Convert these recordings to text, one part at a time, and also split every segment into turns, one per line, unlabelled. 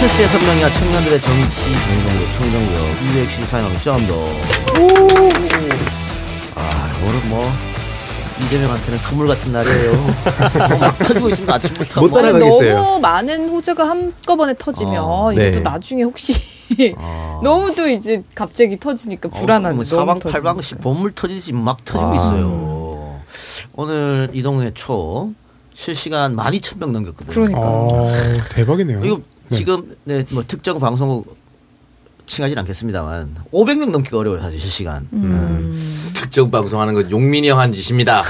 팟캐스트의 선명이와 청년들의 정치 공동력 청정구역 274명 시험도 아 오늘 뭐 이재명한테는 선물 같은 날이에요 막 터지고 있습니다 아침부터
못
뭐.
따라가겠어요.
너무 많은 호재가 한꺼번에 터지면
어,
이게
네.
또 나중에 혹시
아.
너무 또 이제 갑자기 터지니까 불안한.
뭐 사방팔방씩 보물 터지지 막 터지고
아.
있어요 오늘 이동의 초 실시간 12,000명 넘겼거든요
그러니까.
아, 대박이네요.
이거
네.
지금 네, 뭐 특정 방송국 칭하진 않겠습니다만 500명 넘기가 어려워요 사실 실시간.
음.
특정 방송하는 건 용민이 형 한 짓입니다.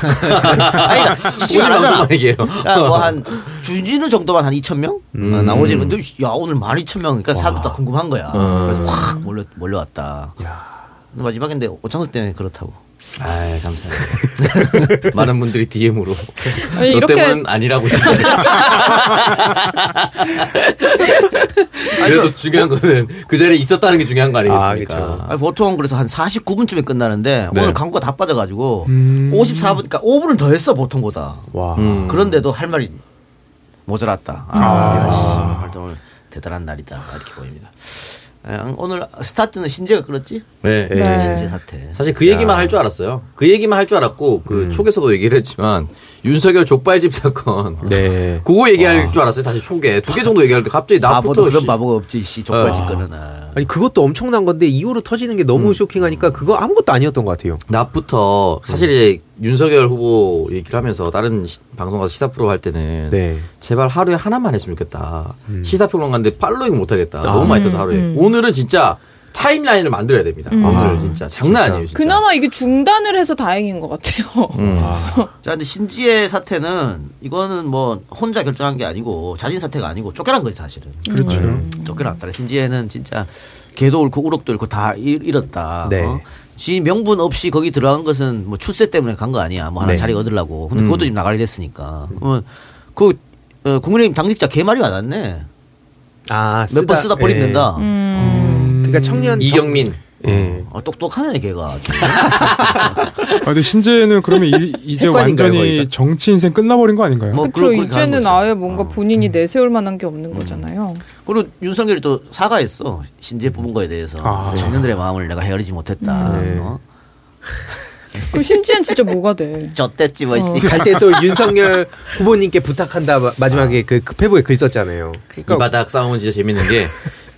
아니 지금 안 하잖아.
얘기해요.
뭐한 주진우 정도만 한 2천 명
음.
어, 나머지 근데 야 오늘 12,000명 그러니까 사람들 다 궁금한 거야.
어.
그래서 확 몰려 몰려왔다. 마지막인데 오창석 때문에 그렇다고.
아 감사합니다. 많은 분들이 DM으로
아니,
너
이렇게
때문은 아니라고. 그래도 중요한 거는 그 자리에 있었다는 게 중요한 거 아니겠습니까?
아, 그쵸.
아니, 보통 그래서 한 49분쯤에 끝나는데
네.
오늘 광고가 다 빠져가지고
음.
54분 그러니까 5분을 더 했어 보통보다.
와.
음.
그런데도 할 말이 모자랐다. 아, 야, 씨, 오늘 대단한 날이다 이렇게 보입니다. 아, 오늘 스타트는 신재가 끌었지?
네.
네.
신재 사태.
사실 그 얘기만 할 줄 알았어요. 그 얘기만 할 줄 알았고 그 촉에서도 얘기를 했지만 윤석열 족발집 사건.
네.
그거 얘기할 줄 알았어요. 사실 초계 두개 정도 얘기할 때 갑자기 나부터
그런
씨-
바보가 없지. 씨 족발집
어.
거는.
아니 그것도 엄청난 건데 이후로 터지는 게 너무 쇼킹하니까 그거 아무것도 아니었던 것 같아요.
낮부터 사실 이제 윤석열 후보 얘기를 하면서 다른 시- 방송 가서 시사 프로 할 때는
네.
제발 하루에 하나만 했으면 좋겠다. 시사 평론가인데 팔로잉 못 하겠다. 너무
음,
많이 떠서 하루에.
음.
오늘은 진짜 타임라인을 만들어야 됩니다.
음.
오늘
아,
진짜 장난
진짜.
아니에요. 진짜.
그나마 이게 중단을 해서 다행인 것 같아요.
음.
자, 근데 신지의 사태는 이거는 뭐 혼자 결정한 게 아니고 자진 사태가 아니고 쫓겨난 거지 사실은.
그렇죠.
음.
쫓겨났다. 신지혜는 진짜 개도 잃고 우럭도 잃고 다 잃- 잃었다.
네.
어? 지 명분 없이 거기 들어간 것은 뭐 출세 때문에 간 거 아니야. 뭐 하나
네.
자리 얻으려고. 근데 그것도 지금 나가리 됐으니까. 그러면 그 어, 국민의힘 당직자 개말이 많았네.
아,
몇번 쓰다 버린다.
음.
그러니까 청년
이경민.
예.
어, 똑똑하네 걔가.
아, 근데 신재는 그러면 이, 이제
습관인가요,
완전히
거기가?
정치 인생 끝나버린 거 아닌가요?
뭐
그렇죠. 이제는. 아예 뭔가
어.
본인이 내세울 만한 게 없는 거잖아요.
그리고 윤석열이 또 사과했어. 신재 뽑은 거에 대해서
아.
청년들의 마음을 내가 헤아리지 못했다.
네.
어?
그럼 신지는 진짜 뭐가 돼?
졌댔지 뭐 씨.
갈때 또 윤석열 후보님께 부탁한다 마- 마지막에 그 페북에 글 썼잖아요.
이
그러니까
바닥 싸움은 진짜 재밌는 게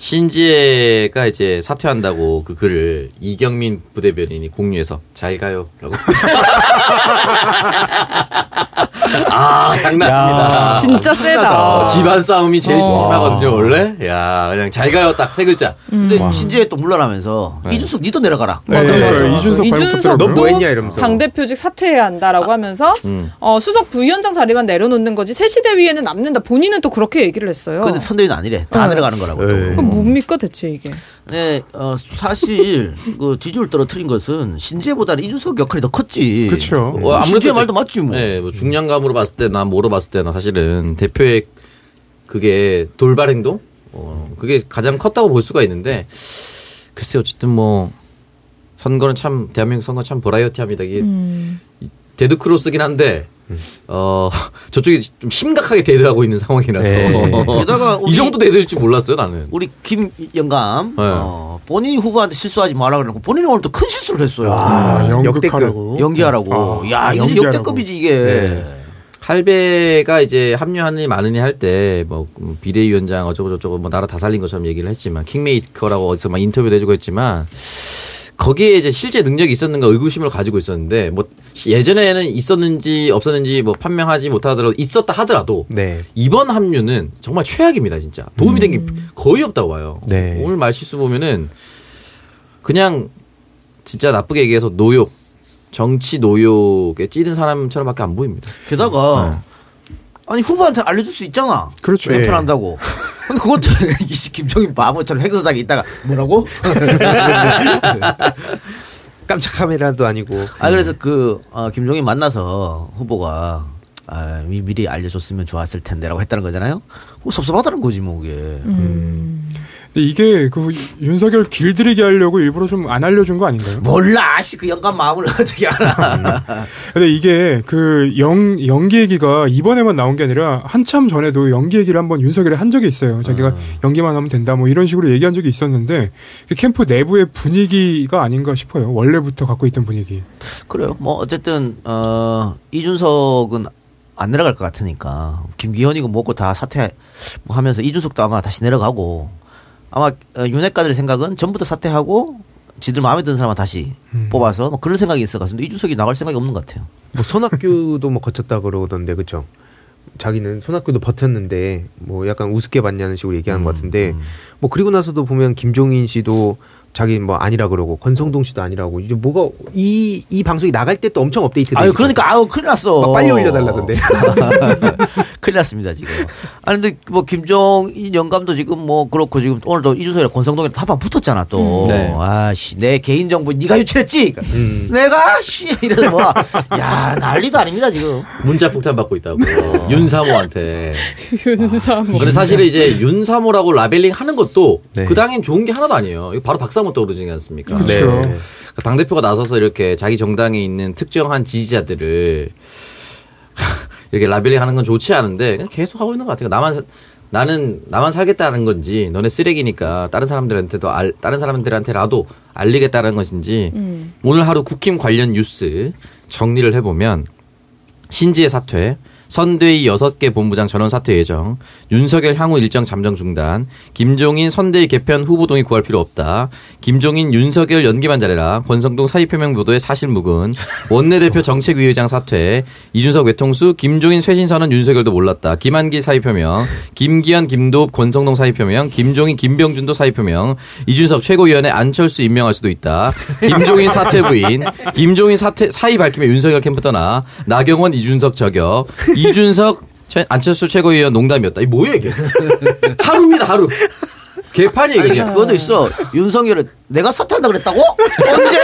신지혜가 이제 사퇴한다고 그 글을 이경민 부대변인이 공유해서 잘 가요라고. 아 장난 아닙니다.
진짜 세다.
집안 싸움이 제일
어.
심하거든요 원래. 야 그냥 잘 가요 딱 세 글자.
근데 신재에 또 물러나면서 이준석 니도 내려가라.
네,
맞아,
그러니까
맞아.
이준석
이준석도
터뜨렸고요.
넌뭐 했냐 이러면서.
당대표직 사퇴해야 한다라고 하면서
음.
어, 수석 부위원장 자리만 내려놓는 거지 새시대 위에는 남는다. 본인은 또 그렇게 얘기를 했어요.
근데 선대위는 아니래. 다
네.
내려가는 거라고. 또.
네.
그럼 뭡니까 대체 이게?
네, 어, 사실 그 지지율 떨어뜨린 것은 신재보다는 이준석 역할이 더 컸지.
그렇죠.
어, 아무래도
말도 맞지 뭐.
네, 뭐 중량감 으로 봤을 때나 뭐로 봤을 때나 사실은 대표의 그게 돌발 행동, 어, 그게 가장 컸다고 볼 수가 있는데 글쎄 어쨌든 뭐 선거는 참 대한민국 선거 참 버라이어티합니다. 이게
음.
데드 크로스긴 한데 어 저쪽이 좀 심각하게 dead하고 있는 상황이라서
네.
게다가
이 정도 dead일 줄 몰랐어요 나는.
우리 김 영감
네.
어, 본인이 후보한테 실수하지 말라 그러고 본인이 오늘 또 큰 실수를 했어요.
아,
역대급.
연극하라고.
연기하라고.
아,
야. 역대급이지 이게.
네. 할배가 이제 합류하느니 마느니 할 때 뭐 비대위원장 어쩌고 저쩌고 뭐 나라 다 살린 것처럼 얘기를 했지만 킹메이커라고 어디서 막 인터뷰도 해주고 했지만 거기에 이제 실제 능력이 있었는가 의구심을 가지고 있었는데 뭐 예전에는 있었는지 없었는지 뭐 판명하지 못하더라도 있었다 하더라도
네.
이번 합류는 정말 최악입니다 진짜 도움이 된게 거의 없다고 봐요
네.
오늘 말실수 보면은 그냥 진짜 나쁘게 얘기해서 노욕 정치 노욕에 찌든 사람처럼밖에 안 보입니다
게다가 아니 후보한테 알려줄 수 있잖아.
그렇죠.
개편한다고. 근데 그것도 이 김종인 바보처럼 행사장에 있다가 뭐라고?
깜짝 카메라도 아니고.
아 그래서 그 어, 김종인 만나서 후보가 아, 미- 미리 알려줬으면 좋았을 텐데라고 했다는 거잖아요. 뭐 섭섭하다는 거지 뭐 그게.
근데 이게 그 윤석열 길들이게 하려고 일부러 좀 안 알려준 거 아닌가요?
몰라, 씨, 그 영감 마음을 어떻게 알아.
근데 이게 그 영, 연기 얘기가 이번에만 나온 게 아니라 한참 전에도 연기 얘기를 한번 윤석열이 한 적이 있어요. 자기가 연기만 하면 된다 뭐 이런 식으로 얘기한 적이 있었는데 그 캠프 내부의 분위기가 아닌가 싶어요. 원래부터 갖고 있던 분위기.
그래요. 뭐, 어쨌든, 어, 이준석은 안 내려갈 것 같으니까. 김기현이고 뭐고 다 사퇴 뭐 하면서 이준석도 아마 다시 내려가고. 아마 어, 윤핵가들의 생각은 전부 다 사퇴하고 지들 마음에 드는 사람만 다시
음.
뽑아서 뭐 그럴 생각이 것 같은데 이준석이 나갈 생각이 없는 것 같아요.
뭐 손학규도 뭐 거쳤다 그러던데 그죠? 자기는 손학규도 버텼는데 뭐 약간 우습게 봤냐는 식으로 얘기하는 것 같은데 뭐 그리고 나서도 보면 김종인 씨도 자기 뭐 아니라 그러고 권성동 씨도 아니라고 이제 뭐가 이 이 방송이 나갈 때 또 엄청 업데이트
아유, 그러니까, 아유, 큰일 났어.
막 빨리 올려달라던데.
큰일 났습니다, 지금. 아니, 근데 뭐, 김종인 영감도 지금 뭐, 그렇고 지금 오늘도 이준석이랑 권성동이랑 한판 붙었잖아, 또.
음. 네.
아씨, 내 개인 정보 네가 유출했지?
음.
내가, 씨, 이래서 뭐, 야, 난리도 아닙니다, 지금.
문자 폭탄 받고 있다고. 윤사모한테.
윤사모.
근데 사실은 이제 윤사모라고 라벨링 하는 것도
네.
그 당엔 좋은 게 하나도 아니에요. 이거 바로 박사 모 떠오르지 않습니까?
그쵸.
네.
당 대표가 나서서 이렇게 자기 정당에 있는 특정한 지지자들을 이렇게 라벨링 하는 건 좋지 않은데 그냥 계속 하고 있는 것 같아요. 나만 사- 나는 나만 살겠다는 건지 너네 쓰레기니까 다른 사람들한테도 알, 다른 사람들한테라도 알리겠다는 것인지
음.
오늘 하루 국힘 관련 뉴스 정리를 해보면 신지의 사퇴, 선대위 6개 본부장 전원 사퇴 예정, 윤석열 향후 일정 잠정 중단, 김종인 선대위 개편 후보 동의 구할 필요 없다, 김종인 윤석열 연기만 잘해라, 권성동 사의 표명 보도에 사실 묵은, 원내대표 정책위의장 사퇴, 이준석 외통수, 김종인 쇄신 선언 윤석열도 몰랐다, 김한길 사의 표명, 김기현 김도읍 권성동 사의 표명, 김종인 김병준도 사의 표명, 이준석 최고위원회 안철수 임명할 수도 있다, 김종인 사퇴 부인, 김종인 사퇴 사의 밝히면 윤석열 캠프 떠나, 나경원 이준석 저격, 이준석 최- 안철수 최고위원 농담이었다. 이 뭐야 이게? 하루입니다 하루. 개판이
아니,
이게.
그것도 있어. 윤석열은 내가 사퇴한다 그랬다고? 언제?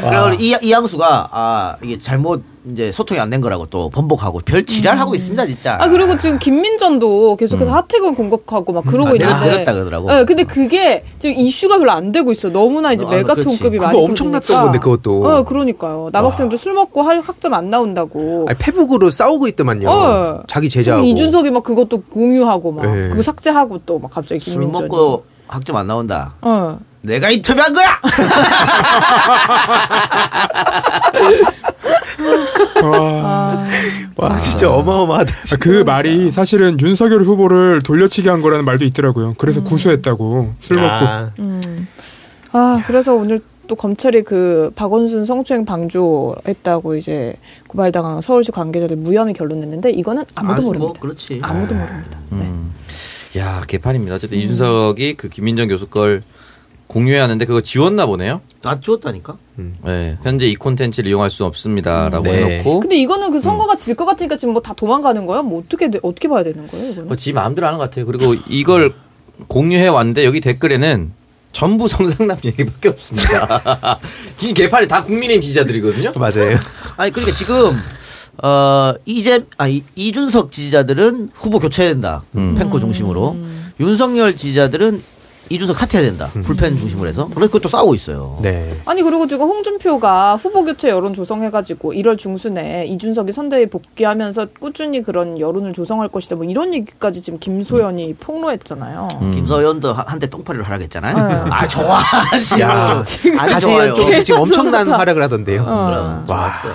그래서 이, 이양수가, 아, 이게 잘못 이제 소통이 안 된 거라고 또 번복하고 별 지랄하고 있습니다, 진짜.
아 그리고 지금 김민전도 계속해서 하태경 공격하고 막 그러고
아,
있는데.
그랬다 그러더라고.
네, 근데 그게 지금 이슈가 별로 안 되고 있어. 너무나 이제
아,
메가톤급이. 많이
그거 엄청났던. 건데, 그것도.
어, 그러니까요. 남학생도 술 먹고 할 학점 안 나온다고.
아니, 페북으로 싸우고 있더만요.
어.
자기 제자하고.
이준석이 막 그것도 공유하고 막
네.
그거 삭제하고 또 막 갑자기
술
김민전이.
먹고 학점 안 나온다.
어.
내가 인터뷰한 거야!
와.
와 진짜 어마어마하다.
아, 그 말이 사실은 윤석열 후보를 돌려치기 한 거라는 말도 있더라고요. 그래서 구수했다고 술 먹고.
아,
아, 그래서 오늘 또 검찰이 그 박원순 성추행 방조했다고 이제 고발당한 서울시 관계자들 무혐의 결론 냈는데 이거는 아무도
뭐,
모릅니다.
그렇지.
아무도 모릅니다. 네.
음. 야 개판입니다. 어쨌든 이준석이 그 김민정 교수 걸 공유하는데 그거 지웠나 보네요.
나 죽었다니까?
네, 현재 이 콘텐츠를 이용할 수 없습니다라고
네.
해놓고
근데 이거는 그 선거가 질것 같으니까 지금 뭐 다 도망가는 거예요? 뭐 어떻게 돼- 어떻게 봐야 되는 거예요, 이거는?
뭐지 마음대로 하는 것 같아요. 그리고 이걸 공유해 왔는데 여기 댓글에는 전부 성상남 얘기밖에 없습니다. 이 개판이 다 국민의힘 지지자들이거든요.
맞아요.
아니, 그러니까 지금, 어, 이재, 아, 이, 이준석 지지자들은 후보 교체해야 된다.
음.
팬코 중심으로. 윤석열 지지자들은 이준석 사퇴해야 된다. 불펜 중심으로 해서. 그래서 그것도 싸우고 있어요.
네.
아니 그리고 지금 홍준표가 후보 교체 여론 조성해가지고 1월 중순에 이준석이 선대위 복귀하면서 꾸준히 그런 여론을 조성할 것이다. 뭐 이런 얘기까지 지금 김소연이 폭로했잖아요.
음.
김서연도 한- 한때 똥파리를 하라겠잖아요.
네.
아, 좋아.
야,
지금.
가세현
좋아요.
쪽이 지금 엄청난 활약을 하던데요.
어.
그럼 좋았어.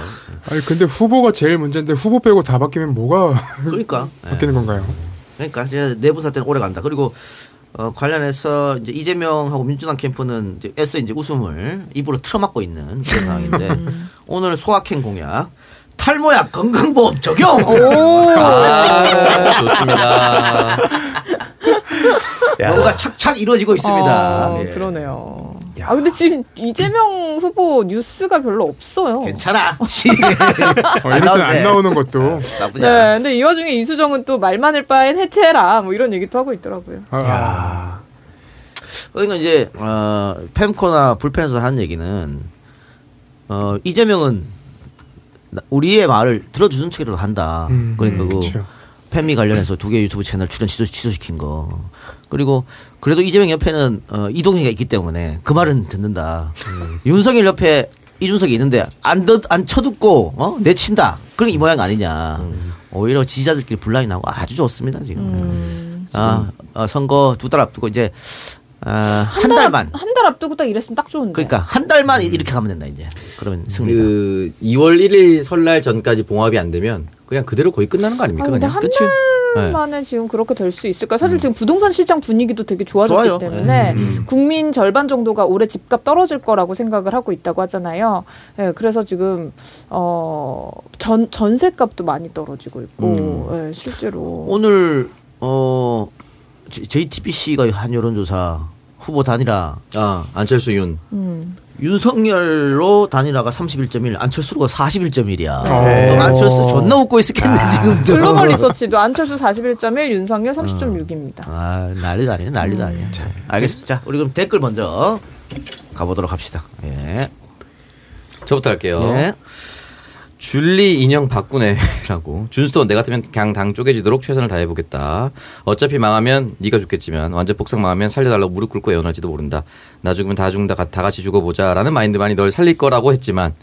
아니 근데 후보가 제일 문제인데 후보 빼고 다 바뀌면 뭐가
그러니까. 예.
바뀌는 건가요?
그러니까 이제 내부 사태는 오래 간다. 그리고 어, 관련해서 이제 이재명하고 민주당 캠프는 이제 애써 이제 웃음을 입으로 틀어막고 있는 그런 상황인데 오늘 소확행 공약 탈모약 건강보험 적용.
아, 좋습니다.
야.
뭔가 착착 이루어지고 있습니다.
아,
예.
그러네요. 아 근데 지금 이재명 후보 뉴스가 별로 없어요.
괜찮아.
어, 이럴 안 나오는 것도.
나쁘지 않아.
네, 근데 이 와중에 이수정은 또 말 많을 바엔 해체해라 뭐 이런 얘기도 하고 있더라고요.
아, 아.
야.
그러니까 이제 어, 팸코나 불펜에서 하는 얘기는 어, 이재명은 나- 우리의 말을 들어주는 척이라도 한다.
음,
그러니까
음,
그
그쵸.
팬미 관련해서 두 개 유튜브 채널 출연 취소, 취소시킨 거. 그리고 그래도 이재명 옆에는 어, 이동희가 있기 때문에 그 말은 듣는다. 윤석열 옆에 이준석이 있는데 안, 듣, 안 쳐듣고 어? 내친다. 그런 이 모양 아니냐. 오히려 지지자들끼리 분란이 나고 아주 좋습니다 지금. 아, 어, 선거 두 달 앞두고 이제 아, 한 달만.
한 달 앞두고 딱 이랬으면 딱 좋은데.
그러니까 한 달만 이렇게 가면 된다 이제. 그러면 승리다.
그 2월 1일 설날 전까지 봉합이 안 되면 그냥 그대로 거의 끝나는 거 아닙니까?
아, 근데
그냥.
한? 달
네.
만에 지금 그렇게 될 수 있을까? 사실 지금 부동산 시장 분위기도 되게 좋아졌기
좋아요.
때문에 국민 절반 정도가 올해 집값 떨어질 거라고 생각을 하고 있다고 하잖아요. 예, 그래서 지금 어 전 전세값도 많이 떨어지고 있고 예, 실제로
오늘 어 JTBC가 한 여론조사 후보 단일화
아 안철수 윤.
음.
윤석열로 단일화가 31.1, 안철수가 41.1이야.
네.
또 안철수 존나 웃고 있었겠네 지금.
글로벌 리서치도 안철수 41.1, 윤석열 30.6입니다.
아 난리도 아니에요, 난리도 아니에요. 알겠습니다. 자, 우리 그럼 댓글 먼저 가보도록 합시다. 예.
저부터 할게요.
예.
줄리 인형 바꾸네라고 준스톤 내 같으면 그냥 당 쪼개지도록 최선을 다해보겠다. 어차피 망하면 네가 죽겠지만 완전 폭삭 망하면 살려달라고 무릎 꿇고 애원할지도 모른다. 나 죽으면 다 죽는다 다 같이 죽어보자 라는 마인드만이 널 살릴 거라고 했지만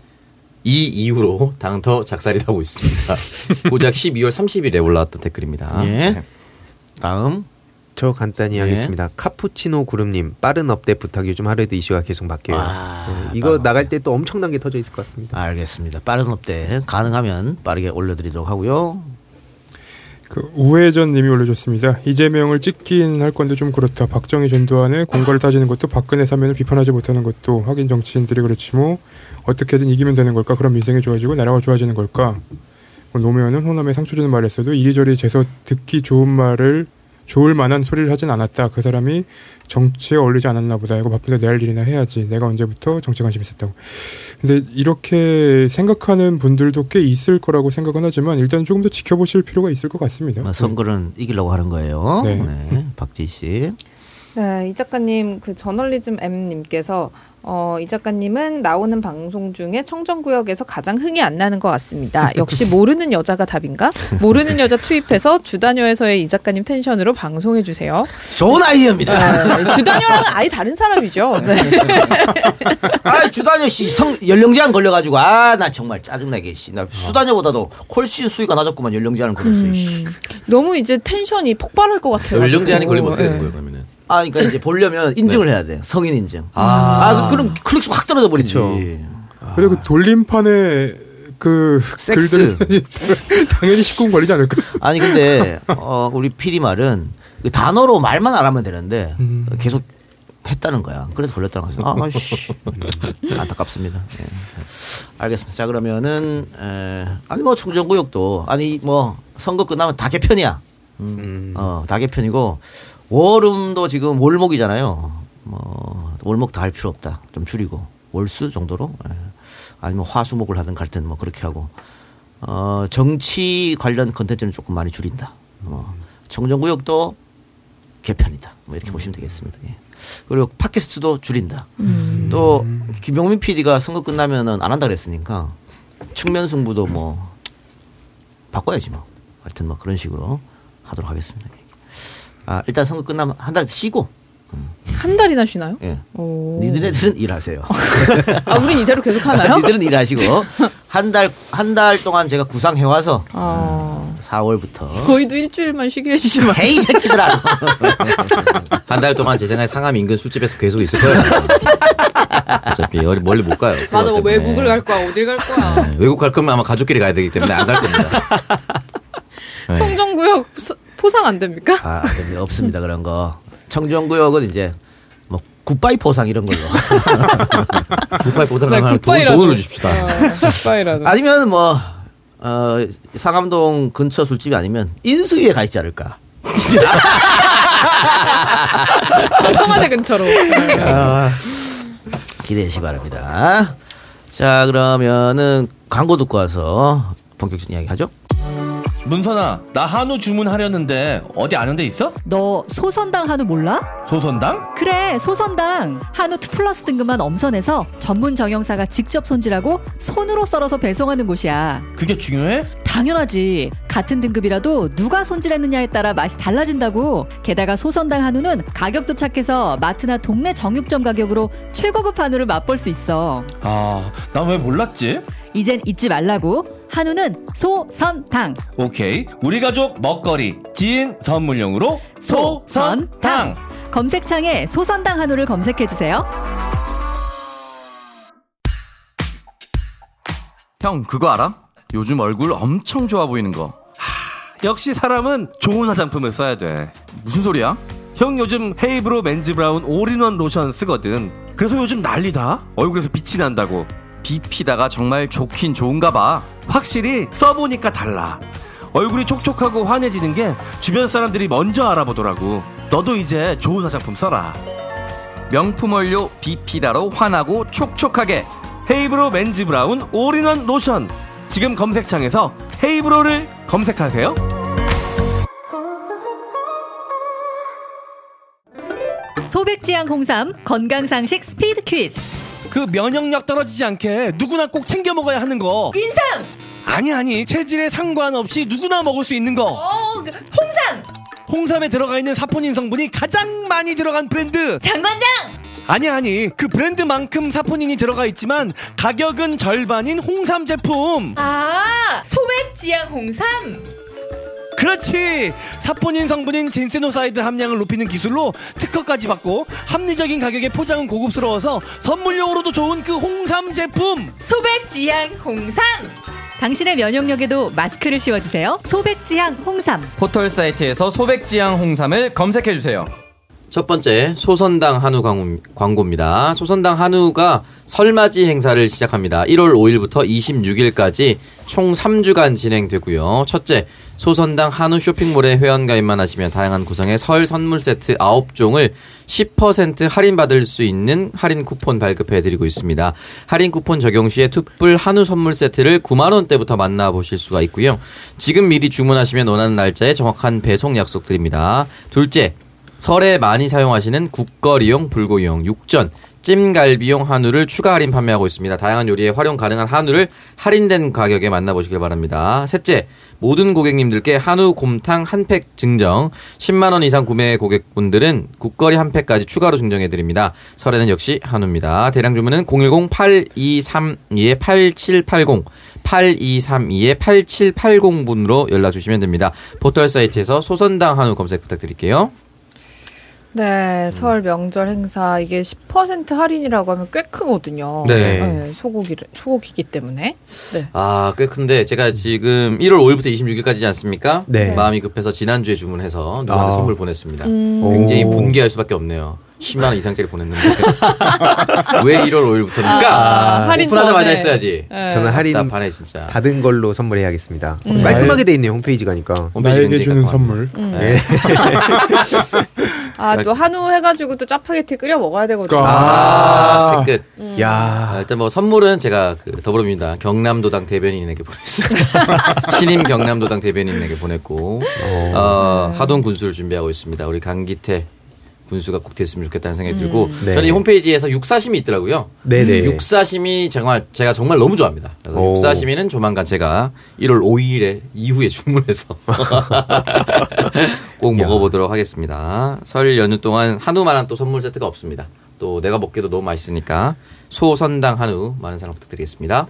이 이후로 당더 작살이 나고 있습니다. 고작 12월 30일에 올라왔던 댓글입니다.
예. 다음.
저 간단히
네.
하겠습니다. 카푸치노 구름님 빠른 업데이트 부탁 요즘 하루에도 이슈가 계속 바뀌어요.
아,
네, 이거 나갈 때 또 엄청난 게 터져 있을 것 같습니다.
알겠습니다. 빠른 업데이트 가능하면 빠르게 올려드리도록 하고요.
그 우회전 님이 올려줬습니다. 이재명을 찍긴 할 건데 좀 그렇다. 박정희 전두환의 공과를 따지는 것도 박근혜 사면을 비판하지 못하는 것도 하긴 정치인들이 그렇지 뭐 어떻게든 이기면 되는 걸까? 그럼 민생이 좋아지고 나라가 좋아지는 걸까? 뭐 노무현은 호남에 상처 주는 말했어도 이리저리 재서 듣기 좋은 말을 좋을 만한 소리를 하진 않았다. 그 사람이 정치에 어울리지 않았나 보다. 이거 바쁜데 내 할 일이나 해야지. 내가 언제부터 정치 관심 있었다고. 근데 이렇게 생각하는 분들도 꽤 있을 거라고 생각은 하지만 일단 조금 더 지켜보실 필요가 있을 것 같습니다.
뭐 선거는 이기려고 하는 거예요.
네.
네. 박지 씨.
네, 이 작가님 그 저널리즘 M님께서 어, 이 작가님은 나오는 방송 중에 청정구역에서 가장 흥이 안 나는 것 같습니다. 역시 모르는 여자가 답인가? 모르는 여자 투입해서 주다녀에서의 이 작가님 텐션으로 방송해 주세요.
좋은 아이디어입니다.
네, 주다녀랑은 아예 다른 사람이죠. 네.
아, 주다녀 씨, 성, 연령 제한 걸려 가지고, 아, 나 정말 짜증나게, 씨. 나 수다녀보다도 훨씬 수위가 낮았구만, 연령 제한을 걸렸어, 씨.
너무 이제 텐션이 폭발할 것 같아요.
연령 제한이 걸리면 어떻게
네.
되는 거예요, 그러면은?
아, 그러니까 이제 보려면 인증을 해야 돼. 성인 인증.
아.
아, 그, 그럼 클릭수가 확 떨어져 버리지.
근데 그 돌림판에 그
섹스.
당연히 19금 걸리지 않을까?
아니, 근데, 어, 우리 PD 말은 그 단어로 말만 안 하면 되는데,
음.
계속 했다는 거야. 그래서 걸렸다는 거죠. 아, 아이씨. 음, 안타깝습니다. 예. 알겠습니다. 자, 그러면은, 에, 아니, 뭐, 청정구역도, 아니, 뭐, 선거 끝나면 다 개편이야.
음.
어, 다 개편이고, 월음도 지금 월목이잖아요. 뭐, 월목 다 할 필요 없다. 좀 줄이고, 월수 정도로. 예. 아니면 화수목을 하든 갈든 뭐 그렇게 하고, 어, 정치 관련 컨텐츠는 조금 많이 줄인다. 어, 청정구역도 개편이다. 뭐 이렇게 보시면 되겠습니다. 예. 그리고 팟캐스트도 줄인다. 또 김용민 PD가 선거 끝나면은 안 한다 그랬으니까 측면 승부도 뭐 바꿔야지 뭐. 하여튼 뭐 그런 식으로 하도록 하겠습니다. 아, 일단 선거 끝나면 한 달 쉬고
한 달이나 쉬나요?
예.
오.
니들애들은 일하세요.
아, 우린 이대로 계속 하나요?
니들은 일하시고 한 달 한 달 동안 제가 구상해 와서
아,
4월부터
거의도 일주일만 쉬게 해주시면.
헤이 새끼들아.
한 달 동안 제 생각에 상암 인근 술집에서 계속 있을 거예요. 어차피 멀리 못 가요.
맞아, 뭐
때문에.
외국을 갈 거야, 어딜 갈 거야.
네, 외국 갈 거면 아마 가족끼리 가야 되기 때문에 안 갈 겁니다. 네.
청정구역 소- 포상 안 됩니까?
아, 안 됩니다. 없습니다. 그런 거. 청정구역은 이제 뭐 굿바이 포상 이런 걸로.
굿바이 보상하면 돈,
굿바이라도.
돈을 주십시다.
어, 굿바이라도.
아니면 뭐 어, 상암동 근처 술집이 아니면 인수위에 가 있지 않을까.
청와대 근처로. 네.
기대해 주시기 바랍니다. 자, 그러면은 광고 듣고 와서 본격적인 이야기 하죠.
문선아, 나 한우 주문하려는데 어디 아는 데 있어?
너 소선당 한우 몰라?
소선당?
그래 소선당 한우 2 플러스 등급만 엄선해서 전문 정형사가 직접 손질하고 손으로 썰어서 배송하는 곳이야
그게 중요해?
당연하지 같은 등급이라도 누가 손질했느냐에 따라 맛이 달라진다고 게다가 소선당 한우는 가격도 착해서 마트나 동네 정육점 가격으로 최고급 한우를 맛볼 수 있어
아, 난 왜 몰랐지?
이젠 잊지 말라고 한우는 소선당
오케이. 우리 가족 먹거리 지인 선물용으로 소선당.
검색창에 소선당 한우를 검색해 주세요
형 그거 알아? 요즘 얼굴 엄청 좋아 보이는 거
역시 사람은 좋은 화장품을 써야 돼.
무슨 소리야?
형 요즘 헤이브로 맨즈 브라운 올인원 로션 쓰거든. 그래서 요즘 난리다. 얼굴에서 빛이 난다고.
비피다가 정말 좋긴 좋은가 봐
확실히 써보니까 달라. 얼굴이 촉촉하고 환해지는 게 주변 사람들이 먼저 알아보더라고. 너도 이제 좋은 화장품 써라.
명품 원료 비피다로 환하고 촉촉하게
헤이브로 맨즈 브라운 올인원 로션. 지금 검색창에서 헤이브로를 검색하세요.
소백지향 홍삼 건강상식 스피드 퀴즈
그 면역력 떨어지지 않게 누구나 꼭 챙겨 먹어야 하는 거.
인삼.
아니 아니 체질에 상관없이 누구나 먹을 수 있는 거.
어, 그 홍삼.
홍삼에 들어가 있는 사포닌 성분이 가장 많이 들어간 브랜드.
장관장.
아니 아니 그 브랜드만큼 사포닌이 들어가 있지만 가격은 절반인 홍삼 제품.
아, 소액 지향 홍삼.
그렇지 사포닌 성분인 젠세노사이드 함량을 높이는 기술로 특허까지 받고 합리적인 가격에 포장은 고급스러워서 선물용으로도 좋은 그 홍삼 제품.
소백지향 홍삼.
당신의 면역력에도 마스크를 씌워주세요 소백지향 홍삼
포털 사이트에서 소백지향 홍삼을 검색해 주세요.
첫 번째 소선당 한우 광고- 광고입니다. 소선당 한우가 설맞이 행사를 시작합니다. 1월 5일부터 26일까지 총 3주간 진행되고요. 첫째, 소선당 한우 쇼핑몰에 회원가입만 하시면 다양한 구성의 설 선물 세트 9종을 10% 할인받을 수 있는 할인 쿠폰 발급해드리고 있습니다. 할인 쿠폰 적용 시에 투뿔 한우 선물 세트를 9만원대부터 만나보실 수가 있고요. 지금 미리 주문하시면 원하는 날짜에 정확한 배송 약속드립니다. 둘째, 설에 많이 사용하시는 국거리용, 불고기용, 육전, 찜갈비용 한우를 추가 할인 판매하고 있습니다. 다양한 요리에 활용 가능한 한우를 할인된 가격에 만나보시길 바랍니다. 셋째, 모든 고객님들께 한우 곰탕 한 팩 증정, 10만원 이상 구매 고객분들은 국거리 한 팩까지 추가로 증정해드립니다. 설에는 역시 한우입니다. 대량 주문은 010-8232-8780, 8232-8780분으로 연락 주시면 됩니다. 포털 사이트에서 소선당 한우 검색 부탁드릴게요.
네, 설 명절 행사 이게 10% 할인이라고 하면 꽤 크거든요.
네.
소고기를 소고기기 때문에. 네.
아, 꽤 큰데 제가 지금 1월 5일부터 26일까지지 않습니까?
네.
마음이 급해서 지난주에 주문해서 누구한테
아.
선물 보냈습니다.
음.
굉장히
오.
분개할 수밖에 없네요. 10만 원 이상짜리 보냈는데 왜 1월 5일부터입니까?
아, 할인
오픈하자마자
전에.
했어야지.
네.
저는 할인
답답하네 진짜.
받은 걸로 선물해야겠습니다.
음.
깔끔하게 돼 있네요 홈페이지 가니까.
홈페이지
나에게 주는. 선물.
네.
아, 또 한우 해가지고 또 짜파게티 끓여 먹어야 되거든요.
아, 새 끝.
음.
야.
아, 일단 뭐 선물은 제가 그 더불어민주당 경남도당 대변인에게 보냈습니다. 신임 경남도당 대변인에게 보냈고 어, 하동 군수를 준비하고 있습니다. 우리 강기태 군수가 꼭 됐으면 좋겠다는 생각이 들고
네.
저는 이 홈페이지에서 육사심이 있더라고요.
네네.
육사심이 정말 제가 정말 너무 좋아합니다. 그래서
오.
육사심이는 조만간 제가 1월 5일에 이후에 주문해서 꼭 먹어보도록 하겠습니다. 설 연휴 동안 한우만한 또 선물 세트가 없습니다. 또 내가 먹기도 너무 맛있으니까 소선당 한우 많은 사랑 부탁드리겠습니다.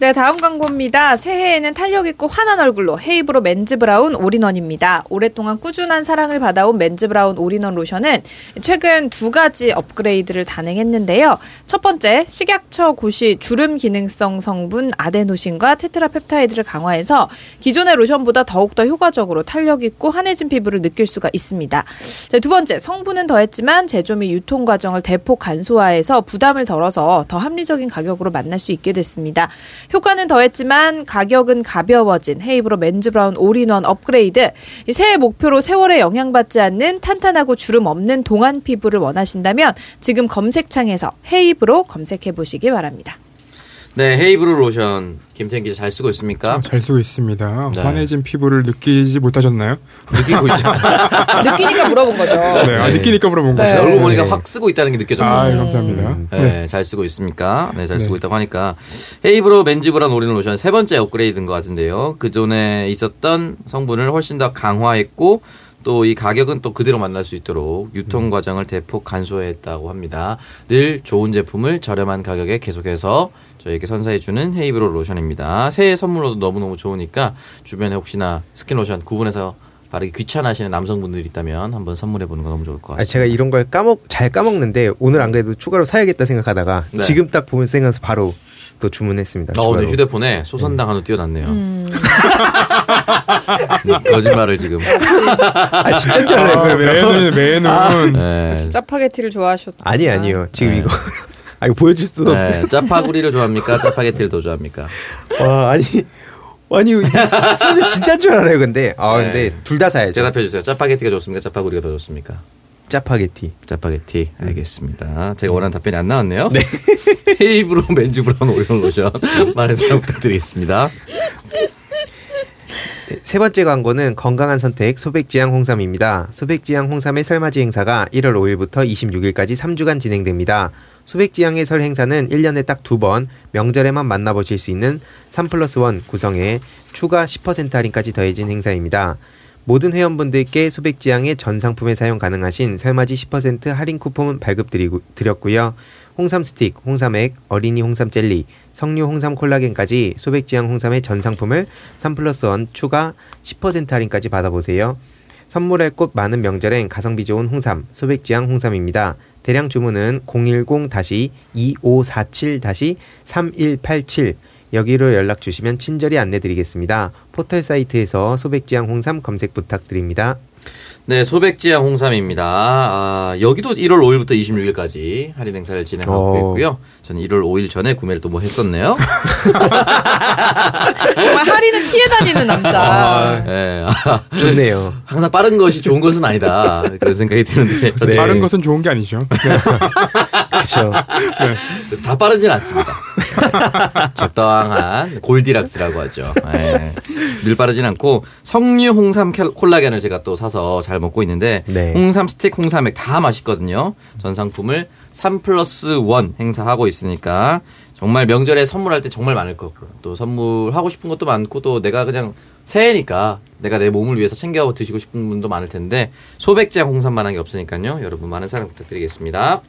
네, 다음 광고입니다. 새해에는 탄력 있고 환한 얼굴로 헤이브로 맨즈 브라운 올인원입니다. 오랫동안 꾸준한 사랑을 받아온 맨즈 브라운 올인원 로션은 최근 두 가지 업그레이드를 단행했는데요. 첫 번째, 식약처 고시 주름 기능성 성분 아데노신과 테트라펩타이드를 강화해서 기존의 로션보다 더욱더 효과적으로 탄력 있고 환해진 피부를 느낄 수가 있습니다. 네, 두 번째, 성분은 더했지만 제조 및 유통 과정을 대폭 간소화해서 부담을 덜어서 더 합리적인 가격으로 만날 수 있게 됐습니다. 효과는 더했지만 가격은 가벼워진 헤이브로 맨즈 브라운 올인원 업그레이드. 이 새해 목표로 세월에 영향받지 않는 탄탄하고 주름 없는 동안 피부를 원하신다면 지금 검색창에서 헤이브로 검색해 보시기 바랍니다.
네, 헤이브로 로션 김태현 기자 잘 쓰고 있습니까?
어, 잘 쓰고 있습니다.
네.
환해진 피부를 느끼지 못하셨나요?
느끼고 있죠.
느끼니까 물어본 거죠.
네, 아,
네.
느끼니까 물어본
네.
거죠.
얼굴 보니까
네.
확 쓰고 있다는 게 느껴져요.
아, 감사합니다.
네,
네.
잘 쓰고 있습니까? 네, 잘 쓰고
네.
있다고 하니까 헤이브로 맨즈브란 오리는 로션 세 번째 업그레이드인 것 같은데요. 그 전에 있었던 성분을 훨씬 더 강화했고 또이 가격은 또 그대로 만날 수 있도록 유통 과정을 대폭 간소화했다고 합니다. 늘 좋은 제품을 저렴한 가격에 계속해서 저에게 선사해주는 헤이브로 로션입니다. 새해 선물로도 너무너무 좋으니까 주변에 혹시나 스킨 로션 구분해서 바르기 귀찮아하시는 남성분들이 있다면 한번 선물해보는 거 너무 좋을 것
아,
같습니다.
제가 이런 걸 까먹 잘 까먹는데 오늘 안 그래도 추가로 사야겠다 생각하다가
네.
지금 딱 보면 생각해서 바로 또 주문했습니다.
어, 네. 휴대폰에 소선당 한우 띄워놨네요.
음.
네, 거짓말을 지금.
아 진짜인 줄 알아요
아,
그러면.
매는 매는
네.
짜파게티를 좋아하셨다.
아니 아니요 지금
네.
이거 아 이거 보여줄 수도 없네.
네, 짜파구리를 좋아합니까? 짜파게티를 더 좋아합니까?
와 아니 아니 선생 진짜인 줄 알아요 근데 아
네.
근데 둘다 사야죠.
대답해 주세요. 짜파게티가 좋습니까? 짜파구리가 더 좋습니까?
짜파게티.
짜파게티. 알겠습니다. 제가 원하는 답변이 안 나왔네요. 헤이브로 맨즈 브라운 오리온 로션 많은 사랑 부탁드리겠습니다.
네, 세 번째 광고는 건강한 선택 소백지향 홍삼입니다. 소백지향 홍삼의 설맞이 행사가 1월 5일부터 26일까지 3주간 진행됩니다. 소백지향의 설 행사는 1년에 딱 두 번 명절에만 만나보실 수 있는 3 플러스 1 구성에 추가 10% 할인까지 더해진 행사입니다. 모든 회원분들께 소백지향의 전 상품에 사용 가능하신 설맞이 10% 할인 쿠폰 발급드렸고요. 홍삼 스틱, 홍삼액, 어린이 홍삼 젤리, 석류 홍삼 콜라겐까지 소백지향 홍삼의 전 상품을 3 플러스 1 추가 10% 할인까지 받아보세요. 선물할 곳 많은 명절엔 가성비 좋은 홍삼, 소백지향 홍삼입니다. 대량 주문은 010-2547-3187 여기로 연락 주시면 친절히 안내 드리겠습니다. 포털 사이트에서 소백지향 홍삼 검색 부탁드립니다.
네, 소백지향 홍삼입니다. 아, 여기도 1월 5일부터 26일까지 할인 행사를 진행하고
어.
있고요. 저는 1월 5일 전에 구매를 또 뭐 했었네요.
정말 할인을 피해 다니는 남자.
네, 아,
좋네요.
항상 빠른 것이 좋은 것은 아니다. 그런 생각이 드는데.
네.
다른 것은 좋은 게 아니죠. 네.
그렇죠.
그래서 다 빠르진 않습니다. 적당한 골디락스라고 하죠. 예. 늘 빠르진 않고 석류 홍삼 캘- 콜라겐을 제가 또 사서 잘 먹고 있는데
네.
홍삼 스틱, 홍삼액 다 맛있거든요. 전 상품을 3 플러스 1 행사하고 있으니까 정말 명절에 선물할 때 정말 많을 거고 또 선물하고 싶은 것도 많고 또 내가 그냥 새해니까 내가 내 몸을 위해서 챙겨 드시고 싶은 분도 많을 텐데 소백장 홍삼만한 게 없으니까요. 여러분 많은 사랑 부탁드리겠습니다.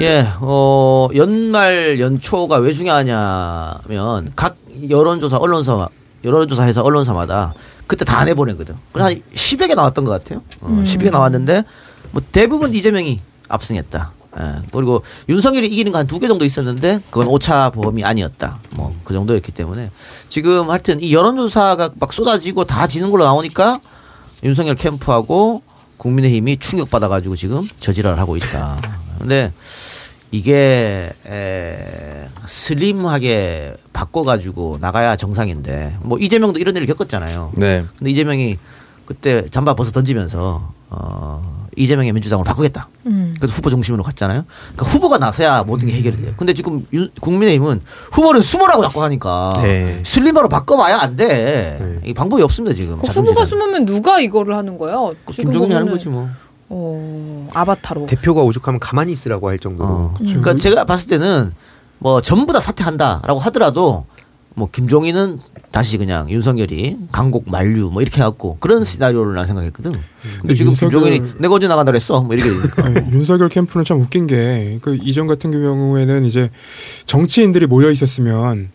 예, 어, 연말 연초가 왜 중요하냐면 각 여론조사 언론사 여론조사해서 언론사마다 그때 다 내보내거든. 그래 한 10여 개 나왔던 것 같아요. 어, 10여 개 나왔는데 뭐 대부분 이재명이 압승했다. 예, 그리고 윤석열이 이기는 거 한 두 개 정도 있었는데 그건 오차 범위 아니었다. 뭐 그 정도였기 때문에 지금 하여튼 이 여론조사가 막 쏟아지고 다 지는 걸로 나오니까 윤석열 캠프하고 국민의힘이 충격받아가지고 지금 저지랄을 하고 있다. 근데 이게 에, 슬림하게 바꿔가지고 나가야 정상인데 뭐 이재명도 이런 일을 겪었잖아요.
네.
근데 이재명이 그때 잠바 벗어 던지면서 어, 이재명의 민주당을 바꾸겠다.
음.
그래서 후보 중심으로 갔잖아요. 그러니까 후보가 나서야 모든 게 해결이 돼요. 근데 지금 윤- 국민의힘은 후보는 숨으라고 자꾸 하니까
네.
슬림바로 바꿔봐야 안 돼.
네.
이 방법이 없습니다 지금.
그. 후보가 숨으면 누가 이거를 하는 거예요? 지금
김종인이 하는 거지 뭐.
어, 아바타로.
대표가 오죽하면 가만히 있으라고 할 정도로.
어. 그러니까 제가 봤을 때는 뭐 전부 다 사퇴한다라고 하더라도 뭐 김종인은 다시 그냥 윤석열이 강곡 만류 뭐 이렇게 해갖고 그런 시나리오를 난 생각했거든. 근데 지금
윤석열-
김종인이 내가 언제 나간다 그랬어? 뭐 이렇게.
아니, 윤석열 캠프는 참 웃긴 게 그 이전 같은 경우에는 이제 정치인들이 모여 있었으면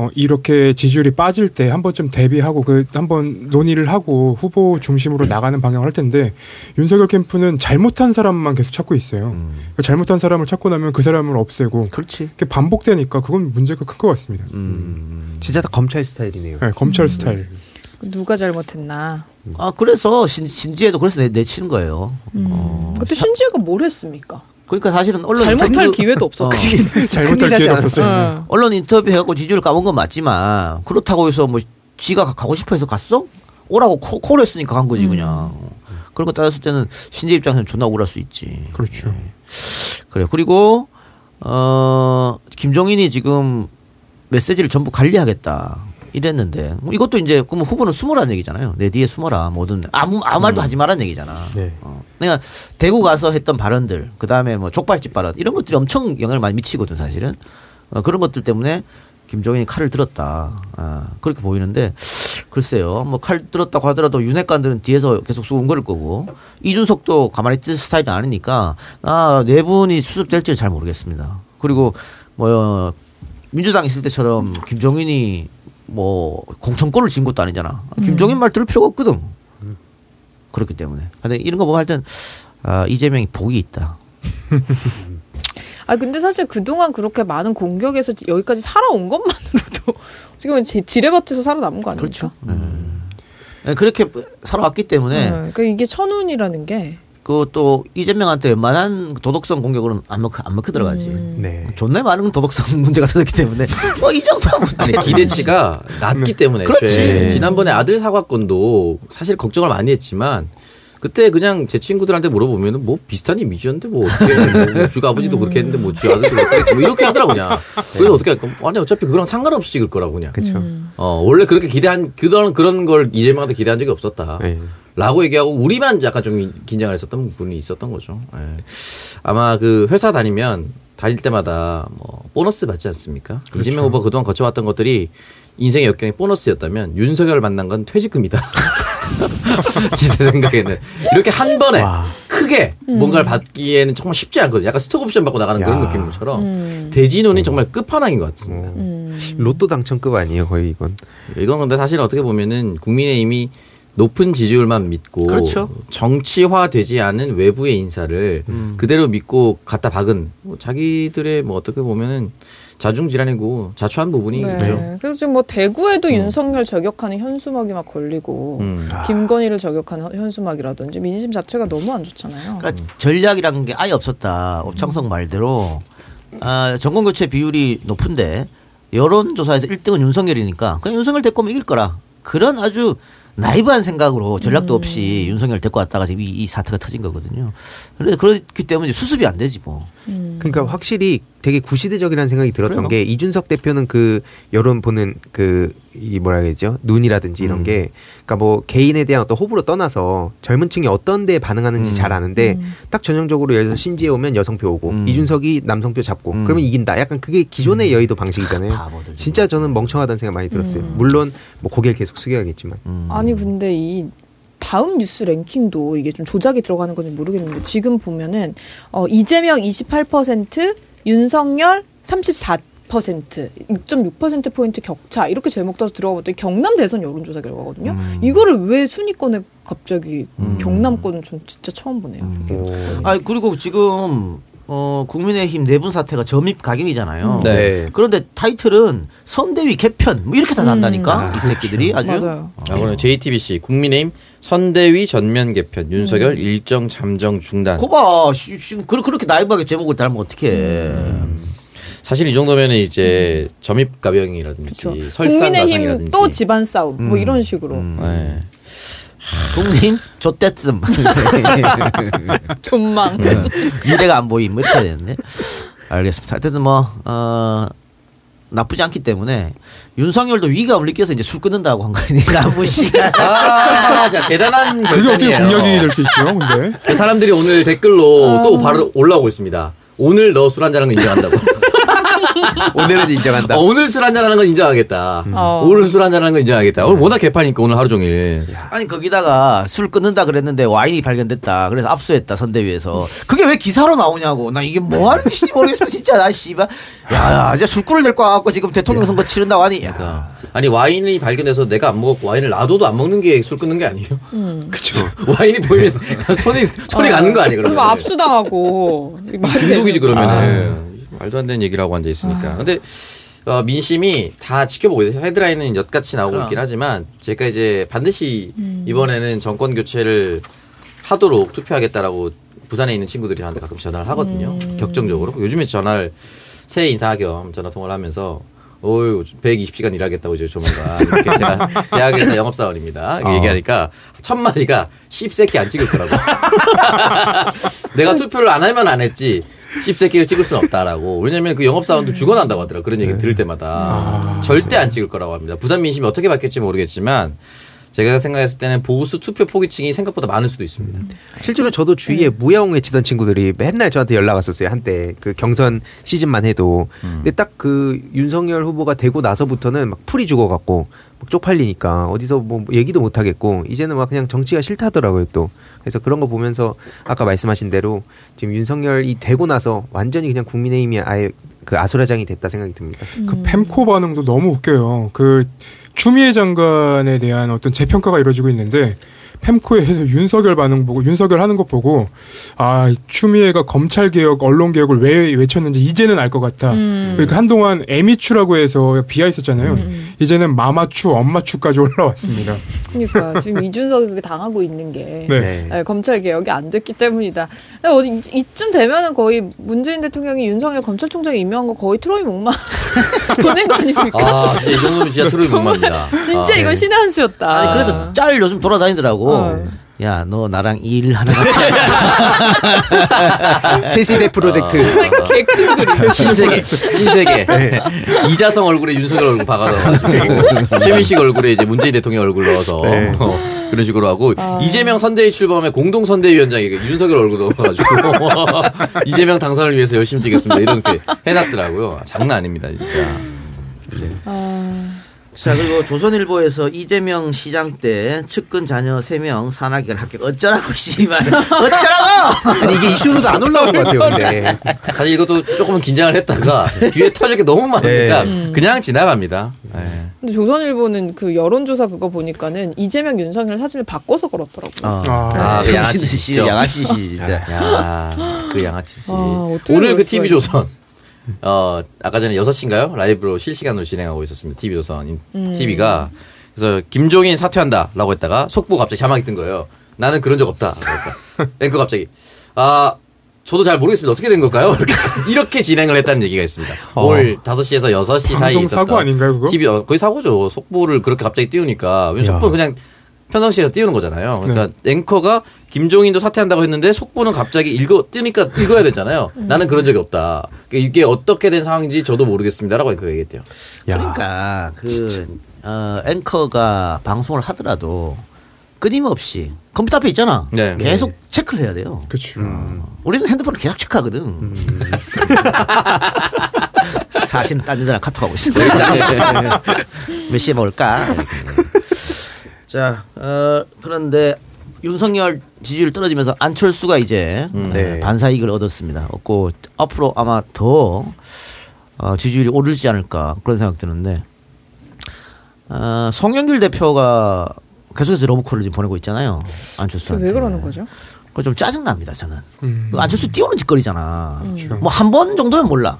어, 이렇게 지지율이 빠질 때 한 번쯤 대비하고 그 한 번 논의를 하고 후보 중심으로 나가는 방향을 할 텐데 윤석열 캠프는 잘못한 사람만 계속 찾고 있어요. 그 잘못한 사람을 찾고 나면 그 사람을 없애고
그렇지.
그게 반복되니까 그건 문제가 큰 것 같습니다.
음.
진짜 다 검찰 스타일이네요.
네, 검찰 스타일.
누가 잘못했나.
아 그래서 신, 신지혜도 그래서 내, 내치는 거예요.
음.
어,
그때 신지혜가 뭘 했습니까?
그러니까 사실은 언론
잘못할
인터뷰-
기회도 없었고.
어.
잘못할
나지
없었어요.
어.
언론 인터뷰 해갖고 지지율 까본 건 맞지만 그렇다고 해서 뭐 지가 가- 가고 싶어 해서 갔어? 오라고 코, 콜 했으니까 간 거지 그냥. 그런 거 따졌을 때는 신재 입장에서는 존나 억울할 수 있지.
그렇죠.
그래. 그리고 어 김종인이 지금 메시지를 전부 관리하겠다 이랬는데 뭐 이것도 이제 그러면 후보는 숨으라는 얘기잖아요. 내 뒤에 숨어라 뭐든 아무 아무 말도 하지 말라는 얘기잖아.
네.
어. 그러니까 대구 가서 했던 발언들 그 다음에 뭐 족발집 발언 이런 것들이 엄청 영향을 많이 미치거든 사실은 어, 그런 것들 때문에 김종인이 칼을 들었다 아, 그렇게 보이는데 글쎄요 뭐 칼 들었다고 하더라도 윤핵관들은 뒤에서 계속 수군거릴 거고 이준석도 가만히 있을 스타일이 아니니까 아네 분이 수습될지는 잘 모르겠습니다 그리고 뭐 민주당 있을 때처럼 김종인이 뭐 공천권을 진 것도 아니잖아 김종인 말 들을 필요가 없거든 그렇기 때문에 근데 이런 거 보고 할 땐 아, 이재명이 복이 있다
아 근데 사실 그동안 그렇게 많은 공격에서 여기까지 살아온 것만으로도 지금 지- 지뢰밭에서 살아남은 거 아닙니까?
그렇죠. 네. 그렇게 살아왔기 때문에
네. 그러니까 이게 천운이라는 게
그또 이재명한테 웬만한 도덕성 공격으로는 안 먹혀 안 먹혀 들어가지.
음.
네.
존나 많은 도덕성 문제가 생겼기 때문에 어이 정도면
아니, 기대치가 낮기 때문에
그렇지.
지난번에 아들 사과건도 사실 걱정을 많이 했지만 그때 그냥 제 친구들한테 물어보면은 뭐 비슷한 이미지였는데 뭐 어떻게 뭐 주가 아버지도 그렇게 했는데 뭐주 아들도 그렇게 뭐 이렇게 하더라고 그냥 그래서 어떻게 할까 아니 어차피 그거랑 상관없이 찍을 거라고 그냥
그렇죠.
어 원래 그렇게 기대한 그런 그런 걸 이재명한테 기대한 적이 없었다
네.
라고 얘기하고 우리만 약간 좀 긴장을 했었던 부분이 있었던 거죠. 예. 아마 그 회사 다니면 다닐 때마다 뭐 보너스 받지 않습니까? 이재명 후보 그동안 거쳐왔던 것들이 인생의 역경이 보너스였다면 윤석열을 만난 건 퇴직금이다. 진짜 생각에는 이렇게 한 번에 크게 뭔가를 받기에는 정말 쉽지 않거든요. 약간 스톡 옵션 받고 나가는 그런
야.
느낌처럼
음.
대진운이 정말 끝판왕인 것 같습니다.
음.
로또 당첨급 아니에요 거의 이건.
이건 근데 사실 어떻게 보면은 국민의힘이 높은 지지율만 믿고
그렇죠.
정치화되지 않은 외부의 인사를
음.
그대로 믿고 갖다 박은 뭐 자기들의 뭐 어떻게 보면은 자중 질환이고 자초한 부분이
네.
있죠.
그래서 지금 뭐 대구에도 윤석열 저격하는 현수막이 막 걸리고
음.
김건희를 저격하는 현- 현수막이라든지 민심 자체가 너무 안 좋잖아요.
그러니까 전략이라는 게 아예 없었다. 옵창성 말대로 아, 정권 교체 비율이 높은데 여론조사에서 1등은 윤석열이니까 그냥 윤석열 데리고 오면 이길 거라. 그런 아주 나이브한 생각으로 전략도 없이 윤석열 데리고 왔다가 지금 이, 이 사태가 터진 거거든요. 그래서 그렇기 때문에 수습이 안 되지 뭐.
그러니까 확실히 되게 구시대적이라는 생각이 들었던
그래요.
게 이준석 대표는 그 여론 보는 그 이 뭐라 그러죠 눈이라든지 이런
음.
게 그러니까 뭐 개인에 대한 어떤 호불호 떠나서 젊은 층이 어떤 데 반응하는지
음.
잘 아는데 딱 전형적으로 예를 들어서 신지에 오면 여성표 오고
음.
이준석이 남성표 잡고
음.
그러면 이긴다 약간 그게 기존의 여의도 방식이잖아요
바보들.
진짜 저는 멍청하다는 생각 많이 들었어요 물론 뭐 고개를 계속 숙여야겠지만
음.
아니 근데 이 다음 뉴스 랭킹도 이게 좀 조작이 들어가는 건지 모르겠는데 지금 보면은 어, 이재명 28% 윤석열 34% 6.6% 포인트 격차 이렇게 제목 따서 들어가 봤더니 경남 대선 여론조사 결과거든요. 이거를 왜 순위권에 갑자기 경남권은 전 진짜 처음 보네요. 이게.
아 그리고 지금 어 국민의힘 내분 사태가 점입 가경이잖아요.
네.
그런데 타이틀은 선대위 개편 뭐 이렇게 다 난다니까
음.
이 새끼들이 아주
맞아요.
아, 오늘 JTBC 국민의힘 선대위 전면 개편 윤석열 일정 잠정 중단.
거봐. 씨, 지금 그- 그렇게 나이브하게 제목을 달면 어떡해.
사실 이 정도면은 이제 점입 가병이라든지
그렇죠. 국민의힘 또 집안 싸움 뭐
음.
이런 식으로.
네.
국민의힘 좆대쯤.
존망.
미래가 안 보임. 뭐 이렇게 되는데. 알겠습니다. 하여튼 뭐 어, 나쁘지 않기 때문에 윤석열도 위감을 느껴서 이제 술 끊는다고 한거 아니야 무시가
아, 자 대단한
그게 어떻게
결단이에요.
공약이 될 수 있죠, 근데.
그 사람들이 오늘 댓글로 또 바로 올라오고 있습니다. 오늘 너 술 한잔 하는 거 인정한다고.
오늘은 인정한다.
어, 오늘 술 한잔하는 건 인정하겠다.
어.
오늘 술 한잔하는 건 인정하겠다. 오늘 워낙 개판이니까 오늘 하루 종일.
아니 거기다가 술 끊는다 그랬는데 와인이 발견됐다. 그래서 압수했다 선대위에서. 그게 왜 기사로 나오냐고. 나 이게 뭐 하는 짓인지 모르겠어 진짜. 나 씨발. 야 이제 술꾼을 데리고 와갖고 지금 대통령 선거 치른다고 하니. 야,
아니 와인이 발견돼서 내가 안 먹었고 와인을 놔둬도 안 먹는 게 술 끊는 게 아니에요.
그쵸.
와인이 보이면 손이 손이 가는 거 아니에요? 그러면.
압수당하고. 말이
중독이지 그러면은 말도 안 되는 얘기라고 앉아 있으니까. 근데 어, 민심이 다 지켜보고 있어요. 헤드라인은 엿같이 나오고
그럼.
있긴 하지만 제가 이제 반드시 이번에는 정권 교체를 하도록 투표하겠다라고 부산에 있는 친구들이 저한테 가끔 전화를 하거든요. 격정적으로. 요즘에 전화를 새해 인사 겸 전화 통화를 하면서 어유 120시간 일하겠다고 이제 조만간 이렇게 제가 제약회사 영업사원입니다. 이렇게 얘기하니까 첫 마디가 씹새끼 안 찍을 거라고. 내가 투표를 안 하면 안 했지. 씹새끼를 찍을 수는 없다라고. 왜냐면 그 영업사원도 죽어난다고 하더라고. 그런 얘기 들을 때마다. 절대 안 찍을 거라고 합니다. 부산 민심이 어떻게 바뀔지 모르겠지만 제가 생각했을 때는 보수 투표 포기층이 생각보다 많을 수도 있습니다.
실제로 저도 주위에 무야홍 외치던 친구들이 맨날 저한테 연락 왔었어요. 한때 그 경선 시즌만 해도. 근데 딱 그 윤석열 후보가 되고 나서부터는 막 풀이 죽어갖고 막 쪽팔리니까 어디서 뭐 얘기도 못 하겠고 이제는 막 그냥 정치가 싫다더라고요 또. 그래서 그런 거 보면서 아까 말씀하신 대로 지금 윤석열이 되고 나서 완전히 그냥 국민의힘이 아예 그 아수라장이 됐다 생각이 듭니다.
그 펜코 반응도 너무 웃겨요. 그 추미애 장관에 대한 어떤 재평가가 이루어지고 있는데 펜코에서 윤석열 반응 보고 윤석열 하는 것 보고 아이 추미애가 검찰 개혁, 언론 개혁을 왜 외쳤는지 이제는 알 것 같다.
음.
그러니까 한동안 에미추라고 해서 비하 있었잖아요.
음.
이제는 마마추, 엄마추까지 올라왔습니다.
그러니까 지금 이준석이 당하고 있는 게
네.
네, 검찰 개혁이 안 됐기 때문이다. 어디 이- 이쯤 되면은 거의 문재인 대통령이 윤석열 검찰총장에 임명한 거 거의 트로이 목마 보낸 거 아닙니까?
아, 진짜 이 정도면 진짜 못 맙니다.
진짜
아,
이건 신의 한 수였다.
아니 그래서 짤 요즘 돌아다니더라고.
어.
야 너 나랑 일 하나 같이 하자.
새시대 프로젝트.
그러니까 개큰 그림.
신세계, 신세계. 이자성 얼굴에 윤석열 얼굴 박아넣어가지고 최민식 얼굴에 이제 문재인 대통령 얼굴 넣어서
네.
어, 그런 식으로 하고 이재명 선대위 출범에 공동 선대위원장이 윤석열 얼굴 넣어가지고 이재명 당선을 위해서 열심히 뛰겠습니다 이렇게 해놨더라고요. 장난 아닙니다 진짜.
자 그리고 조선일보에서 이재명 시장 때 측근 자녀 3명 산하기관 합격 어쩌라고 씨발 어쩌라고
아니 이게 이슈로도 안 올라온 것 같아요. 근데
사실 이것도 조금은 긴장을 했다가 뒤에 터질 게 너무 많으니까
네.
그냥 지나갑니다. 네.
근데 조선일보는 그 여론조사 그거 보니까는 이재명 윤석열 사진을 바꿔서 걸었더라고요.
어.
아,
아, 그 양아치
씨
진짜.
양아치 씨 진짜
야, 그 양아치 씨.
아,
오늘 그
그럴 수가
TV 조선. 어, 아까 전에 6시인가요? 라이브로 실시간으로 진행하고 있었습니다. TV 조선
음.
TV가. 그래서 김종인 사퇴한다 라고 했다가 속보 갑자기 자막이 뜬 거예요. 나는 그런 적 없다. 그러니까. 앵커 갑자기 아, 저도 잘 모르겠습니다. 어떻게 된 걸까요? 이렇게, 이렇게 진행을 했다는 얘기가 있습니다.
어.
오늘 5시에서 6시 사이에 있었던
사고 아닌가요, 그거?
TV 어, 거의 사고죠. 속보를 그렇게 갑자기 띄우니까 왜냐면
야.
속보는 그냥 평상시에서 띄우는 거잖아요. 그러니까 앵커가 김종인도 사퇴한다고 했는데 속보는 갑자기 읽어 뜨니까 읽어야 되잖아요. 나는 그런 적이 없다. 그러니까 이게 어떻게 된 상황인지 저도 모르겠습니다라고 앵커가 얘기했대요.
그러니까 그 어, 앵커가 방송을 하더라도 끊임없이 컴퓨터 앞에 있잖아.
네.
계속 체크를 해야 돼요.
그렇죠.
우리는 핸드폰을 계속 체크하거든. 사실은 딴 여자랑 카톡하고 있어. 몇 시에 먹을까? 자, 어, 그런데 윤석열 지지율 떨어지면서 안철수가 이제
네.
반사 이익을 얻었습니다. 얻고 앞으로 아마 더 어, 지지율이 오르지 않을까 그런 생각 드는데 어, 송영길 대표가 계속해서 러브콜을 지금 보내고 있잖아요. 안철수한테.
왜 그러는 거죠?
그거 좀 짜증 납니다. 저는.
음.
그 안철수 띄우는 짓거리잖아.
그렇죠.
뭐한 번 정도면 몰라.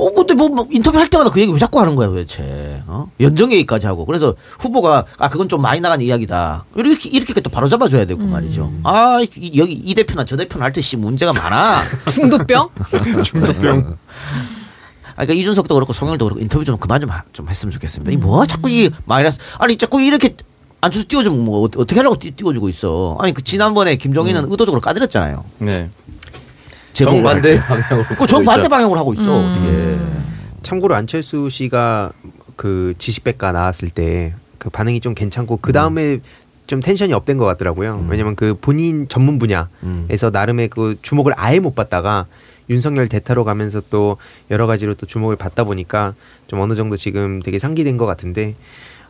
어, 근데 뭐, 뭐 인터뷰 할 때마다 그 얘기 왜 자꾸 하는 거야 도대체. 어? 연정 얘기까지 하고. 그래서 후보가 아 그건 좀 많이 나간 이야기다. 이렇게 이렇게 또 바로 잡아줘야 되고 말이죠. 아 이, 여기 이 대표나 저 대표나 할 때 씨 문제가 많아.
중도병?
중도병.
아, 그러니까 이준석도 그렇고 송영도 그렇고 인터뷰 좀 그만 좀, 하- 좀 했으면 좋겠습니다. 이 뭐 자꾸 이 마이너스 아니 자꾸 이렇게 안철수 띄워주면 뭐 어- 어떻게 하려고 띄, 띄워주고 있어. 아니 그 지난번에 김종인은 의도적으로 까드렸잖아요.
네. 정반대
때.
방향으로.
그 정반대 방향으로 하고 있어.
음.
어떻게.
참고로 안철수 씨가 그 지식백과 나왔을 때 그 반응이 좀 괜찮고 그 다음에 좀 tension이 up된 것 같더라고요. 왜냐면 그 본인 전문 분야에서
음.
나름의 그 주목을 아예 못 받다가 윤석열 대타로 가면서 또 여러 가지로 또 주목을 받다 보니까 좀 어느 정도 지금 되게 상기된 것 같은데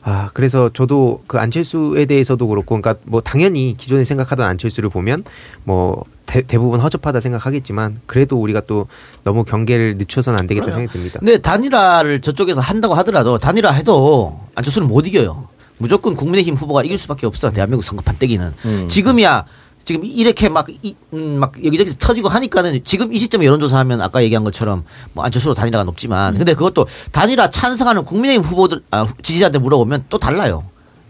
아 그래서 저도 그 안철수에 대해서도 그렇고 그러니까 뭐 당연히 기존에 생각하던 안철수를 보면 뭐 대, 대부분 허접하다 생각하겠지만 그래도 우리가 또 너무 경계를 늦춰서는 안 되겠다. 생각이 듭니다.
근데 단일화를 저쪽에서 한다고 하더라도 단일화 해도 안철수는 못 이겨요. 무조건 국민의힘 후보가 이길 수밖에 없어. 대한민국 선거판 떼기는.
음.
지금이야 지금 이렇게 막, 이, 음, 막 여기저기서 터지고 하니까는 지금 이 시점에 여론조사하면 아까 얘기한 것처럼 뭐 안철수로 단일화가 높지만 근데 그것도 단일화 찬성하는 국민의힘 후보들 아, 지지자한테 물어보면 또 달라요.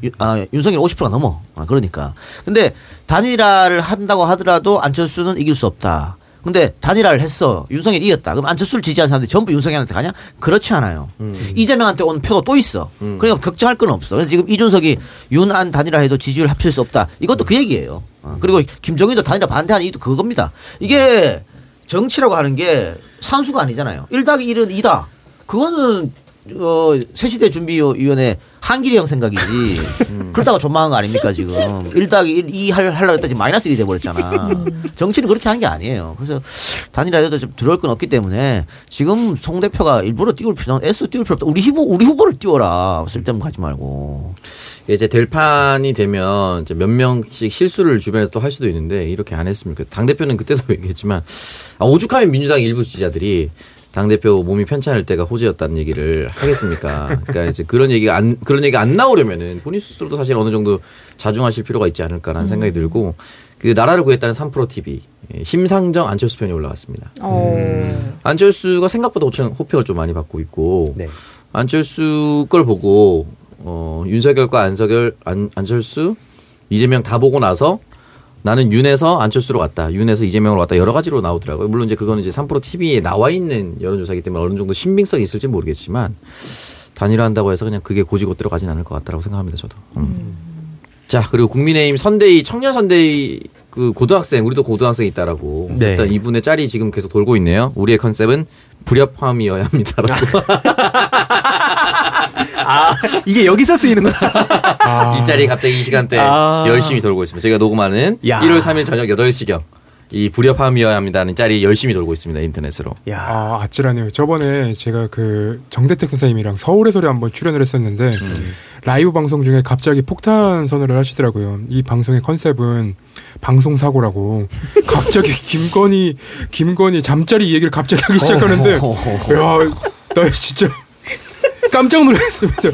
유- 아, 윤석열 50%가 넘어. 아, 그러니까. 근데 단일화를 한다고 하더라도 안철수는 이길 수 없다. 근데 단일화를 했어. 윤석열이 이겼다. 그럼 안철수를 지지하는 사람들이 전부 윤석열한테 가냐? 그렇지 않아요. 이재명한테 온 표도 또 있어. 그러니까 걱정할 건 없어. 그래서 지금 이준석이 윤안 단일화 해도 지지율 합칠 수 없다. 이것도 그 얘기예요. 어, 그리고 김정인도 단일화 반대하는 이유도 그겁니다. 이게 정치라고 하는 게 산수가 아니잖아요. 1 더하기 1은 2다. 그거는 어, 새시대 준비위원회 한길이 형 생각이지. 그렇다고 존망한 거 아닙니까, 지금. 1 더하기 1, 2 할, 하려고 했더니 마이너스 1이 돼버렸잖아. 정치는 그렇게 하는 게 아니에요. 그래서 단일화에도 좀 들어올 건 없기 때문에 지금 송 대표가 일부러 띄울 필요는 애써 띄울 필요 없다. 우리 후보, 우리 후보를 띄워라. 쓸데없는 거 하지 말고.
이제 될 판이 되면 이제 몇 명씩 실수를 주변에서 또 할 수도 있는데 이렇게 안 했으면 좋겠다. 당 대표는 그때도 얘기했지만 아, 오죽하면 민주당 일부 지지자들이 당 대표 몸이 편찮을 때가 호재였다는 얘기를 하겠습니까? 그러니까 이제 그런 얘기가 안 그런 얘기가 안 나오려면은 본인 스스로도 사실 어느 정도 자중하실 필요가 있지 않을까라는 생각이 들고 그 나라를 구했다는 3프로 TV 예, 심상정 안철수 편이 올라왔습니다.
어.
안철수가 생각보다 호평, 호평을 좀 많이 받고 있고
네.
안철수 걸 보고 어, 윤석열과 안석열 안, 안철수 이재명 다 보고 나서 나는 윤에서 안철수로 갔다. 윤에서 이재명으로 갔다. 여러 가지로 나오더라고요. 물론 이제 그거는 이제 3프로 TV에 나와 있는 여론조사이기 때문에 어느 정도 신빙성이 있을지 모르겠지만 단일화한다고 해서 그냥 그게 고지고대로 가진 않을 것 같다라고 생각합니다. 저도. 음. 자 그리고 국민의힘 선대위 청년 선대위 그 고등학생 우리도 고등학생 있다라고
네.
일단 이분의 짤이 지금 계속 돌고 있네요. 우리의 컨셉은 불협화음이어야 합니다라고.
아 이게 여기서 쓰이는 거야.
아,
이 짤이 갑자기 이 시간대
아.
열심히 돌고 있습니다. 저희가 녹음하는
야.
1월 3일 저녁 8시경 이 불협화음이어야 합니다는 짤이 열심히 돌고 있습니다. 인터넷으로.
야.
아, 아찔하네요. 저번에 제가 그 정대택 선생님이랑 서울의 소리 한번 출연을 했었는데 라이브 방송 중에 갑자기 폭탄 선언을 하시더라고요. 이 방송의 컨셉은 방송 사고라고. 갑자기 김건희 김건희 잠자리 이 얘기를 갑자기 하기 시작하는데 야, 나 진짜 깜짝 놀랐습니다.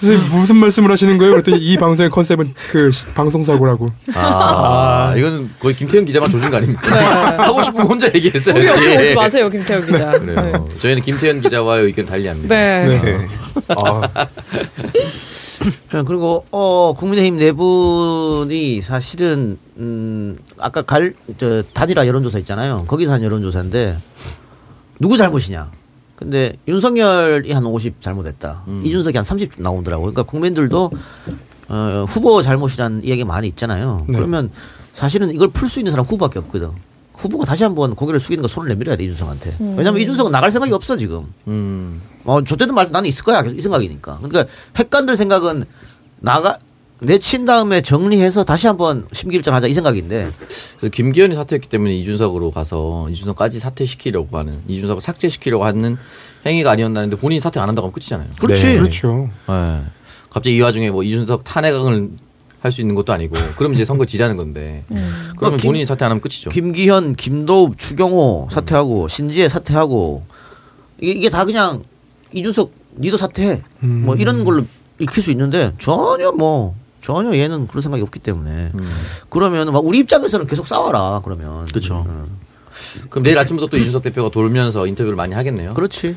선생님 무슨 말씀을 하시는 거예요? 그랬더니 이 방송의 컨셉은 그 시- 방송 사고라고.
아, 이거는 거의 김태현 기자만 조준 거 아닙니까? 하고 싶으면 혼자 얘기했어요.
우리 옆에 오지 마세요, 김태형 기자.
그래요. 저희는 김태현 기자와의 의견 달리합니다.
네.
네. 아,
예, 그리고 어 국민의힘 네 분이 사실은 음 아까 갈 저 단일화 여론조사 있잖아요. 거기서 한 여론조사인데 누구 잘못이냐? 근데 윤석열이 한 50 잘못했다. 이준석이 한 30 나오더라고요. 그러니까 국민들도 어, 후보 잘못이라는 이야기가 많이 있잖아요.
네.
그러면 사실은 이걸 풀 수 있는 사람 후보밖에 없거든. 후보가 다시 한번 고개를 숙이는 거 손을 내밀어야 돼 이준석한테. 왜냐면 이준석은 나갈 생각이 없어 지금.
음.
어, 저 때도 말 나는 있을 거야. 계속 이 생각이니까. 그러니까 핵관들 생각은 나가 내친 다음에 정리해서 다시 한번 심기일전하자 이 생각인데
그래서 김기현이 사퇴했기 때문에 이준석으로 가서 이준석까지 사퇴시키려고 하는 이준석을 삭제시키려고 하는 행위가 아니었나는데 본인이 사퇴 안 한다고 하면 끝이잖아요.
그렇지.
네.
그렇죠.
네. 갑자기 이 와중에 뭐 이준석 탄핵을 할 수 있는 것도 아니고 그럼 이제 선거 지자는 건데 그러면
김-
본인이 사퇴 안 하면 끝이죠.
김기현, 김도읍, 추경호 사퇴하고 신지혜 사퇴하고 이게, 이게 다 그냥 이준석 니도 사퇴해
음.
뭐 이런 걸로 읽힐 수 있는데 전혀 뭐 전혀 얘는 그런 생각이 없기 때문에 그러면 막 우리 입장에서는 계속 싸워라 그러면
그렇죠.
음.
그럼 내일 아침부터 또 이준석 대표가 돌면서 인터뷰를 많이 하겠네요.
그렇지.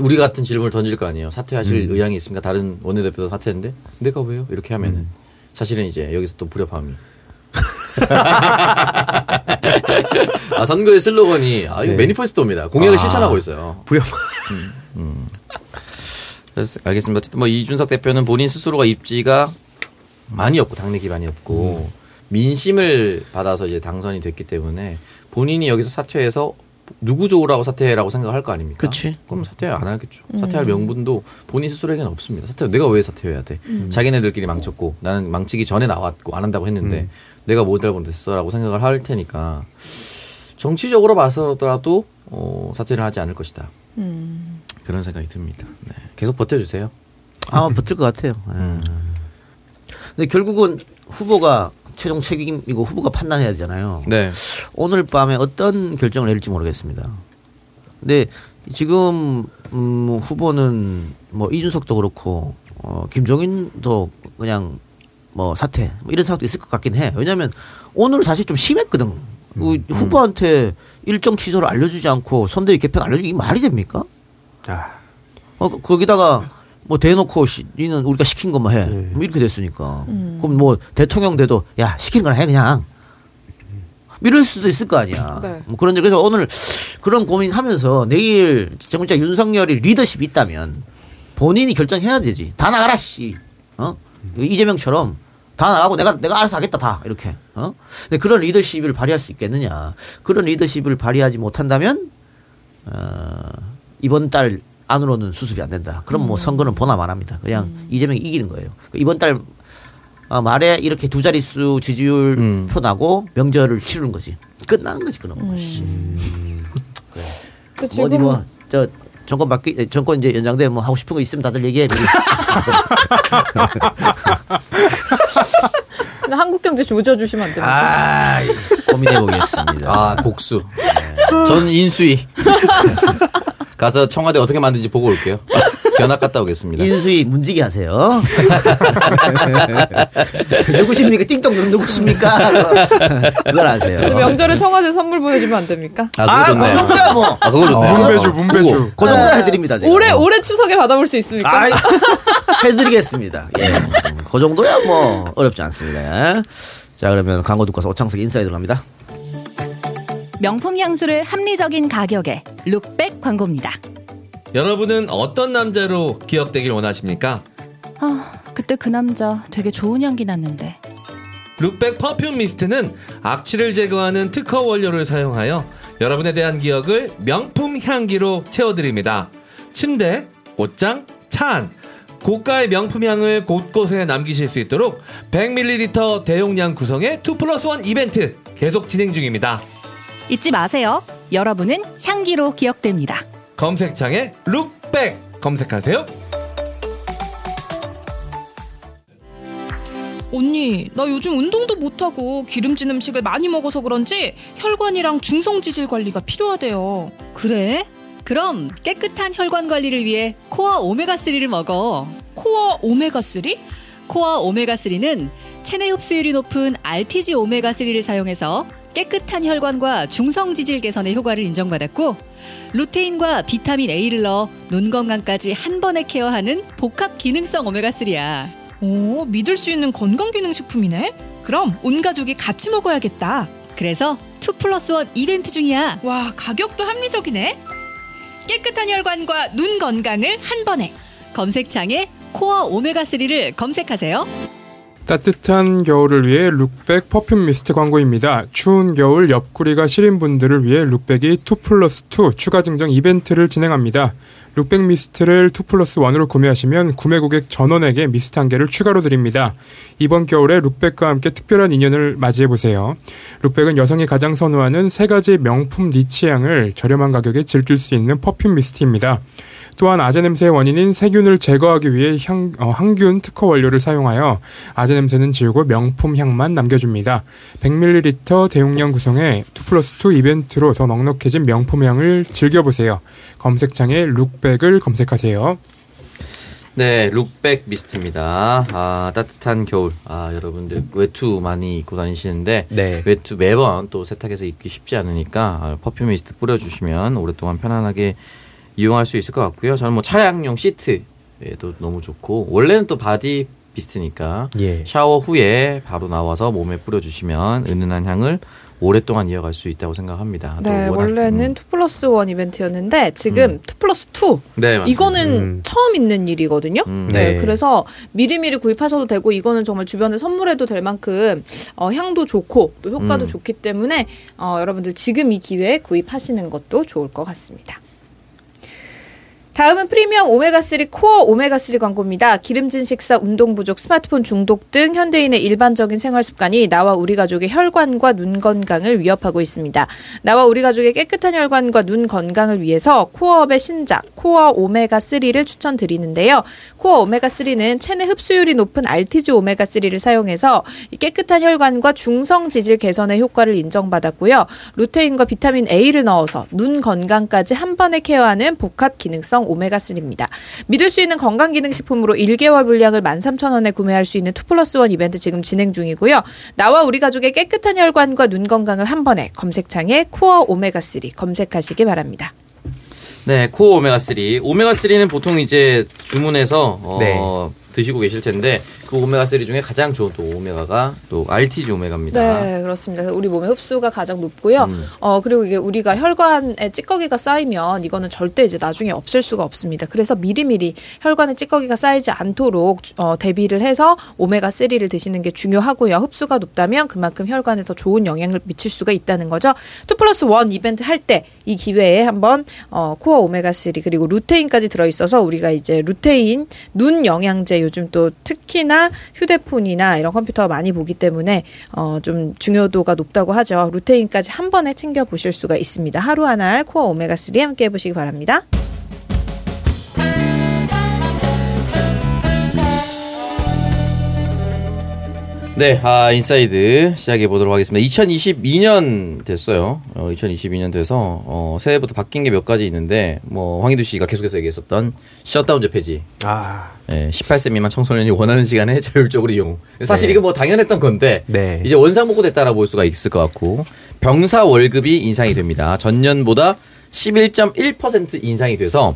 우리 같은 질문을 던질 거 아니에요. 사퇴하실 의향이 있습니까? 다른 원내대표도 사퇴했는데 내가 왜요? 이렇게 하면은 사실은 이제 여기서 또 불협화음이. 아 선거의 슬로건이 아 이거
네.
매니페스토입니다. 공약을
아.
실천하고 있어요.
부려.
그래서 알겠습니다. 어쨌든 뭐 이준석 대표는 본인 스스로가 입지가 많이 없고 당내 기반이 없고 민심을 받아서 이제 당선이 됐기 때문에 본인이 여기서 사퇴해서 누구 좋으라고 사퇴라고 생각할 거 아닙니까?
그치.
그럼 사퇴 안 하겠죠. 사퇴할 명분도 본인 스스로에게는 없습니다. 사퇴 내가 왜 사퇴해야 돼? 자기네들끼리 망쳤고 나는 망치기 전에 나왔고 안 한다고 했는데 내가 뭐 잘못했어라고 생각을 할 테니까 정치적으로 봐서라도 어, 사퇴를 하지 않을 것이다.
음.
그런 생각이 듭니다. 네. 계속 버텨주세요.
아마 버틸 것 같아요. 예. 근데 결국은 후보가 최종 책임이고 후보가 판단해야 되잖아요.
네.
오늘 밤에 어떤 결정을 내릴지 모르겠습니다. 근데 지금 음, 후보는 뭐 이준석도 그렇고 어, 김종인도 그냥 뭐 사퇴 뭐 이런 생각도 있을 것 같긴 해. 왜냐하면 오늘 사실 좀 심했거든. 그 후보한테 일정 취소를 알려주지 않고 선대위 개편 알려주기 말이 됩니까?
아,
어, 거- 거기다가 뭐 대놓고 시, 이는 우리가 시킨 것만 해. 뭐 이렇게 됐으니까. 그럼 뭐 대통령 돼도 야 시킨 거나 해 그냥. 이럴 수도 있을 거 아니야.
네.
뭐 그런 그래서 오늘 그런 고민하면서 내일 진짜 윤석열이 리더십이 있다면 본인이 결정해야 되지. 다 나가라 씨. 어? 이재명처럼 다 나가고 내가 내가 알아서 하겠다 다 이렇게. 어? 근데 그런 리더십을 발휘할 수 있겠느냐? 그런 리더십을 발휘하지 못한다면 어, 이번 달 안으로는 수습이 안 된다. 그럼 뭐 선거는 보나만 합니다. 그냥 이재명이 이기는 거예요. 이번 달 어, 말에 이렇게 두 자릿수 지지율
음.
표 나고 명절을 치르는 거지. 끝나는 거지 그런 거. 씨. 그뭐 어디
지금
뭐저 정권 바뀌 에, 정권 이제 연장되면 뭐 하고 싶은 거 있으면 다들 얘기해. 미리.
근데 한국 경제 조져주시면 안 됩니까?
아, 고민해 보겠습니다.
아 복수. 전 인수위. 가서 청와대 어떻게 만드는지 보고 올게요. 견학 갔다 오겠습니다.
인수위 문지기 하세요. 누구십니까? 띵동 누구십니까? 그걸 하세요.
근데 명절에 청와대 선물 보내주면 안 됩니까?
아 그거 좋네요.
그 정도야 뭐.
아 그거 좋네요.
문배주 문배주.
그 정도 해드립니다. 제가.
올해 올해 추석에 받아볼 수 있습니까?
아이, 해드리겠습니다. 예. 음, 그 정도야 뭐 어렵지 않습니다. 자 그러면 광고 듣고 와서 오창석 인사에 들어갑니다.
명품 향수를 합리적인 가격에 룩백 광고입니다.
여러분은 어떤 남자로 기억되길 원하십니까?
아, 그때 그 남자 되게 좋은 향기 났는데.
룩백 퍼퓸 미스트는 악취를 제거하는 특허 원료를 사용하여 여러분에 대한 기억을 명품 향기로 채워드립니다. 침대, 옷장, 차 안, 고가의 명품 향을 곳곳에 남기실 수 있도록 100ml 대용량 구성의 2 플러스 1 이벤트 계속 진행 중입니다.
잊지 마세요. 여러분은 향기로 기억됩니다.
검색창에 룩백 검색하세요.
언니, 나 요즘 운동도 못하고 기름진 음식을 많이 먹어서 그런지 혈관이랑 중성지질 관리가 필요하대요.
그래? 그럼 깨끗한 혈관 관리를 위해 코어 오메가3를 먹어.
코어 오메가3?
코어 오메가3는 체내 흡수율이 높은 RTG 오메가3를 사용해서 깨끗한 혈관과 중성 지질 개선의 효과를 인정받았고 루테인과 비타민 A를 넣어 눈 건강까지 한 번에 케어하는 복합 기능성 오메가3야.
오, 믿을 수 있는 건강 기능 식품이네? 그럼 온 가족이 같이 먹어야겠다.
그래서 2 플러스 1 이벤트 중이야.
와, 가격도 합리적이네? 깨끗한 혈관과 눈 건강을 한 번에.
검색창에 코어 오메가3를 검색하세요.
따뜻한 겨울을 위해 룩백 퍼퓸 미스트 광고입니다. 추운 겨울 옆구리가 시린 분들을 위해 룩백이 2 플러스 2 추가 증정 이벤트를 진행합니다. 룩백 미스트를 2 플러스 1으로 구매하시면 구매 고객 전원에게 미스트 한 개를 추가로 드립니다. 이번 겨울에 룩백과 함께 특별한 인연을 맞이해보세요. 룩백은 여성이 가장 선호하는 세 가지 명품 니치향을 저렴한 가격에 즐길 수 있는 퍼퓸 미스트입니다. 또한 아재 냄새의 원인인 세균을 제거하기 위해 향, 어, 항균 특허 원료를 사용하여 아재 냄새는 지우고 명품 향만 남겨줍니다. 100ml 대용량 구성의 2 플러스 2 이벤트로 더 넉넉해진 명품 향을 즐겨보세요. 검색창에 룩백을 검색하세요.
네, 룩백 미스트입니다. 아, 따뜻한 겨울. 아, 여러분들 외투 많이 입고 다니시는데
네.
외투 매번 또 세탁해서 입기 쉽지 않으니까 아, 퍼퓸 미스트 뿌려 주시면 오랫동안 편안하게 이용할 수 있을 것 같고요. 저는 뭐 차량용 시트에도 너무 좋고 원래는 또 바디 미스트니까
예.
샤워 후에 바로 나와서 몸에 뿌려주시면 은은한 향을 오랫동안 이어갈 수 있다고 생각합니다. 또
네,
워낙-
원래는
음.
2 플러스 1 이벤트였는데 지금
음.
2 플러스 2
네, 맞습니다.
이거는
음.
처음 있는 일이거든요.
음.
네.
네.
그래서 미리미리 구입하셔도 되고 이거는 정말 주변에 선물해도 될 만큼 어, 향도 좋고 또 효과도
음.
좋기 때문에 어, 여러분들 지금 이 기회에 구입하시는 것도 좋을 것 같습니다. 다음은 프리미엄 오메가3 코어 오메가3 광고입니다. 기름진 식사, 운동 부족, 스마트폰 중독 등 현대인의 일반적인 생활 습관이 나와 우리 가족의 혈관과 눈 건강을 위협하고 있습니다. 나와 우리 가족의 깨끗한 혈관과 눈 건강을 위해서 코어업의 신작 코어 오메가3를 추천드리는데요. 코어 오메가3는 체내 흡수율이 높은 RTG 오메가3를 사용해서 이 깨끗한 혈관과 중성 지질 개선의 효과를 인정받았고요. 루테인과 비타민 A를 넣어서 눈 건강까지 한 번에 케어하는 복합 기능성 오메가3입니다. 믿을 수 있는 건강기능식품으로 1개월 분량을 13,000원에 구매할 수 있는 2 플러스 1 이벤트 지금 진행 중이고요. 나와 우리 가족의 깨끗한 혈관과 눈 건강을 한 번에 검색창에 코어 오메가3 검색하시기 바랍니다.
네, 코어 오메가 3. 오메가 3는 보통 이제 주문해서 어,
네.
드시고 계실 텐데 그 오메가 3 중에 가장 좋은 또 오메가가 또 RTG 오메가입니다.
네, 그렇습니다. 우리 몸의 흡수가 가장 높고요.
음.
어, 그리고 이게 우리가 혈관에 찌꺼기가 쌓이면 이거는 절대 이제 나중에 없앨 수가 없습니다. 그래서 미리미리 혈관에 찌꺼기가 쌓이지 않도록 어, 대비를 해서 오메가 3를 드시는 게 중요하고요. 흡수가 높다면 그만큼 혈관에 더 좋은 영향을 미칠 수가 있다는 거죠. 2 플러스 1 이벤트 할 때 이 기회에 한번 어, 코어 오메가 3 그리고 루테인까지 들어 있어서 우리가 이제 루테인 눈 영양제 요즘 또 특히나 휴대폰이나 이런 컴퓨터 많이 보기 때문에 어, 좀 중요도가 높다고 하죠. 루테인까지 한 번에 챙겨 보실 수가 있습니다. 하루 한알 코어 오메가 3 함께 해보시기 바랍니다.
네, 아, 인사이드 시작해 보도록 하겠습니다. 2022년 됐어요. 어, 2022년 돼서 어, 새해부터 바뀐 게 몇 가지 있는데 뭐 황희두 씨가 계속해서 얘기했었던 셧다운제 폐지.
아,
예, 18세 미만 청소년이 원하는 시간에 자율적으로 이용. 사실
네.
이거 뭐 당연했던 건데
네.
이제 원상복구 됐다라 볼 수가 있을 것 같고 병사 월급이 인상이 됩니다. 전년보다 11.1% 인상이 돼서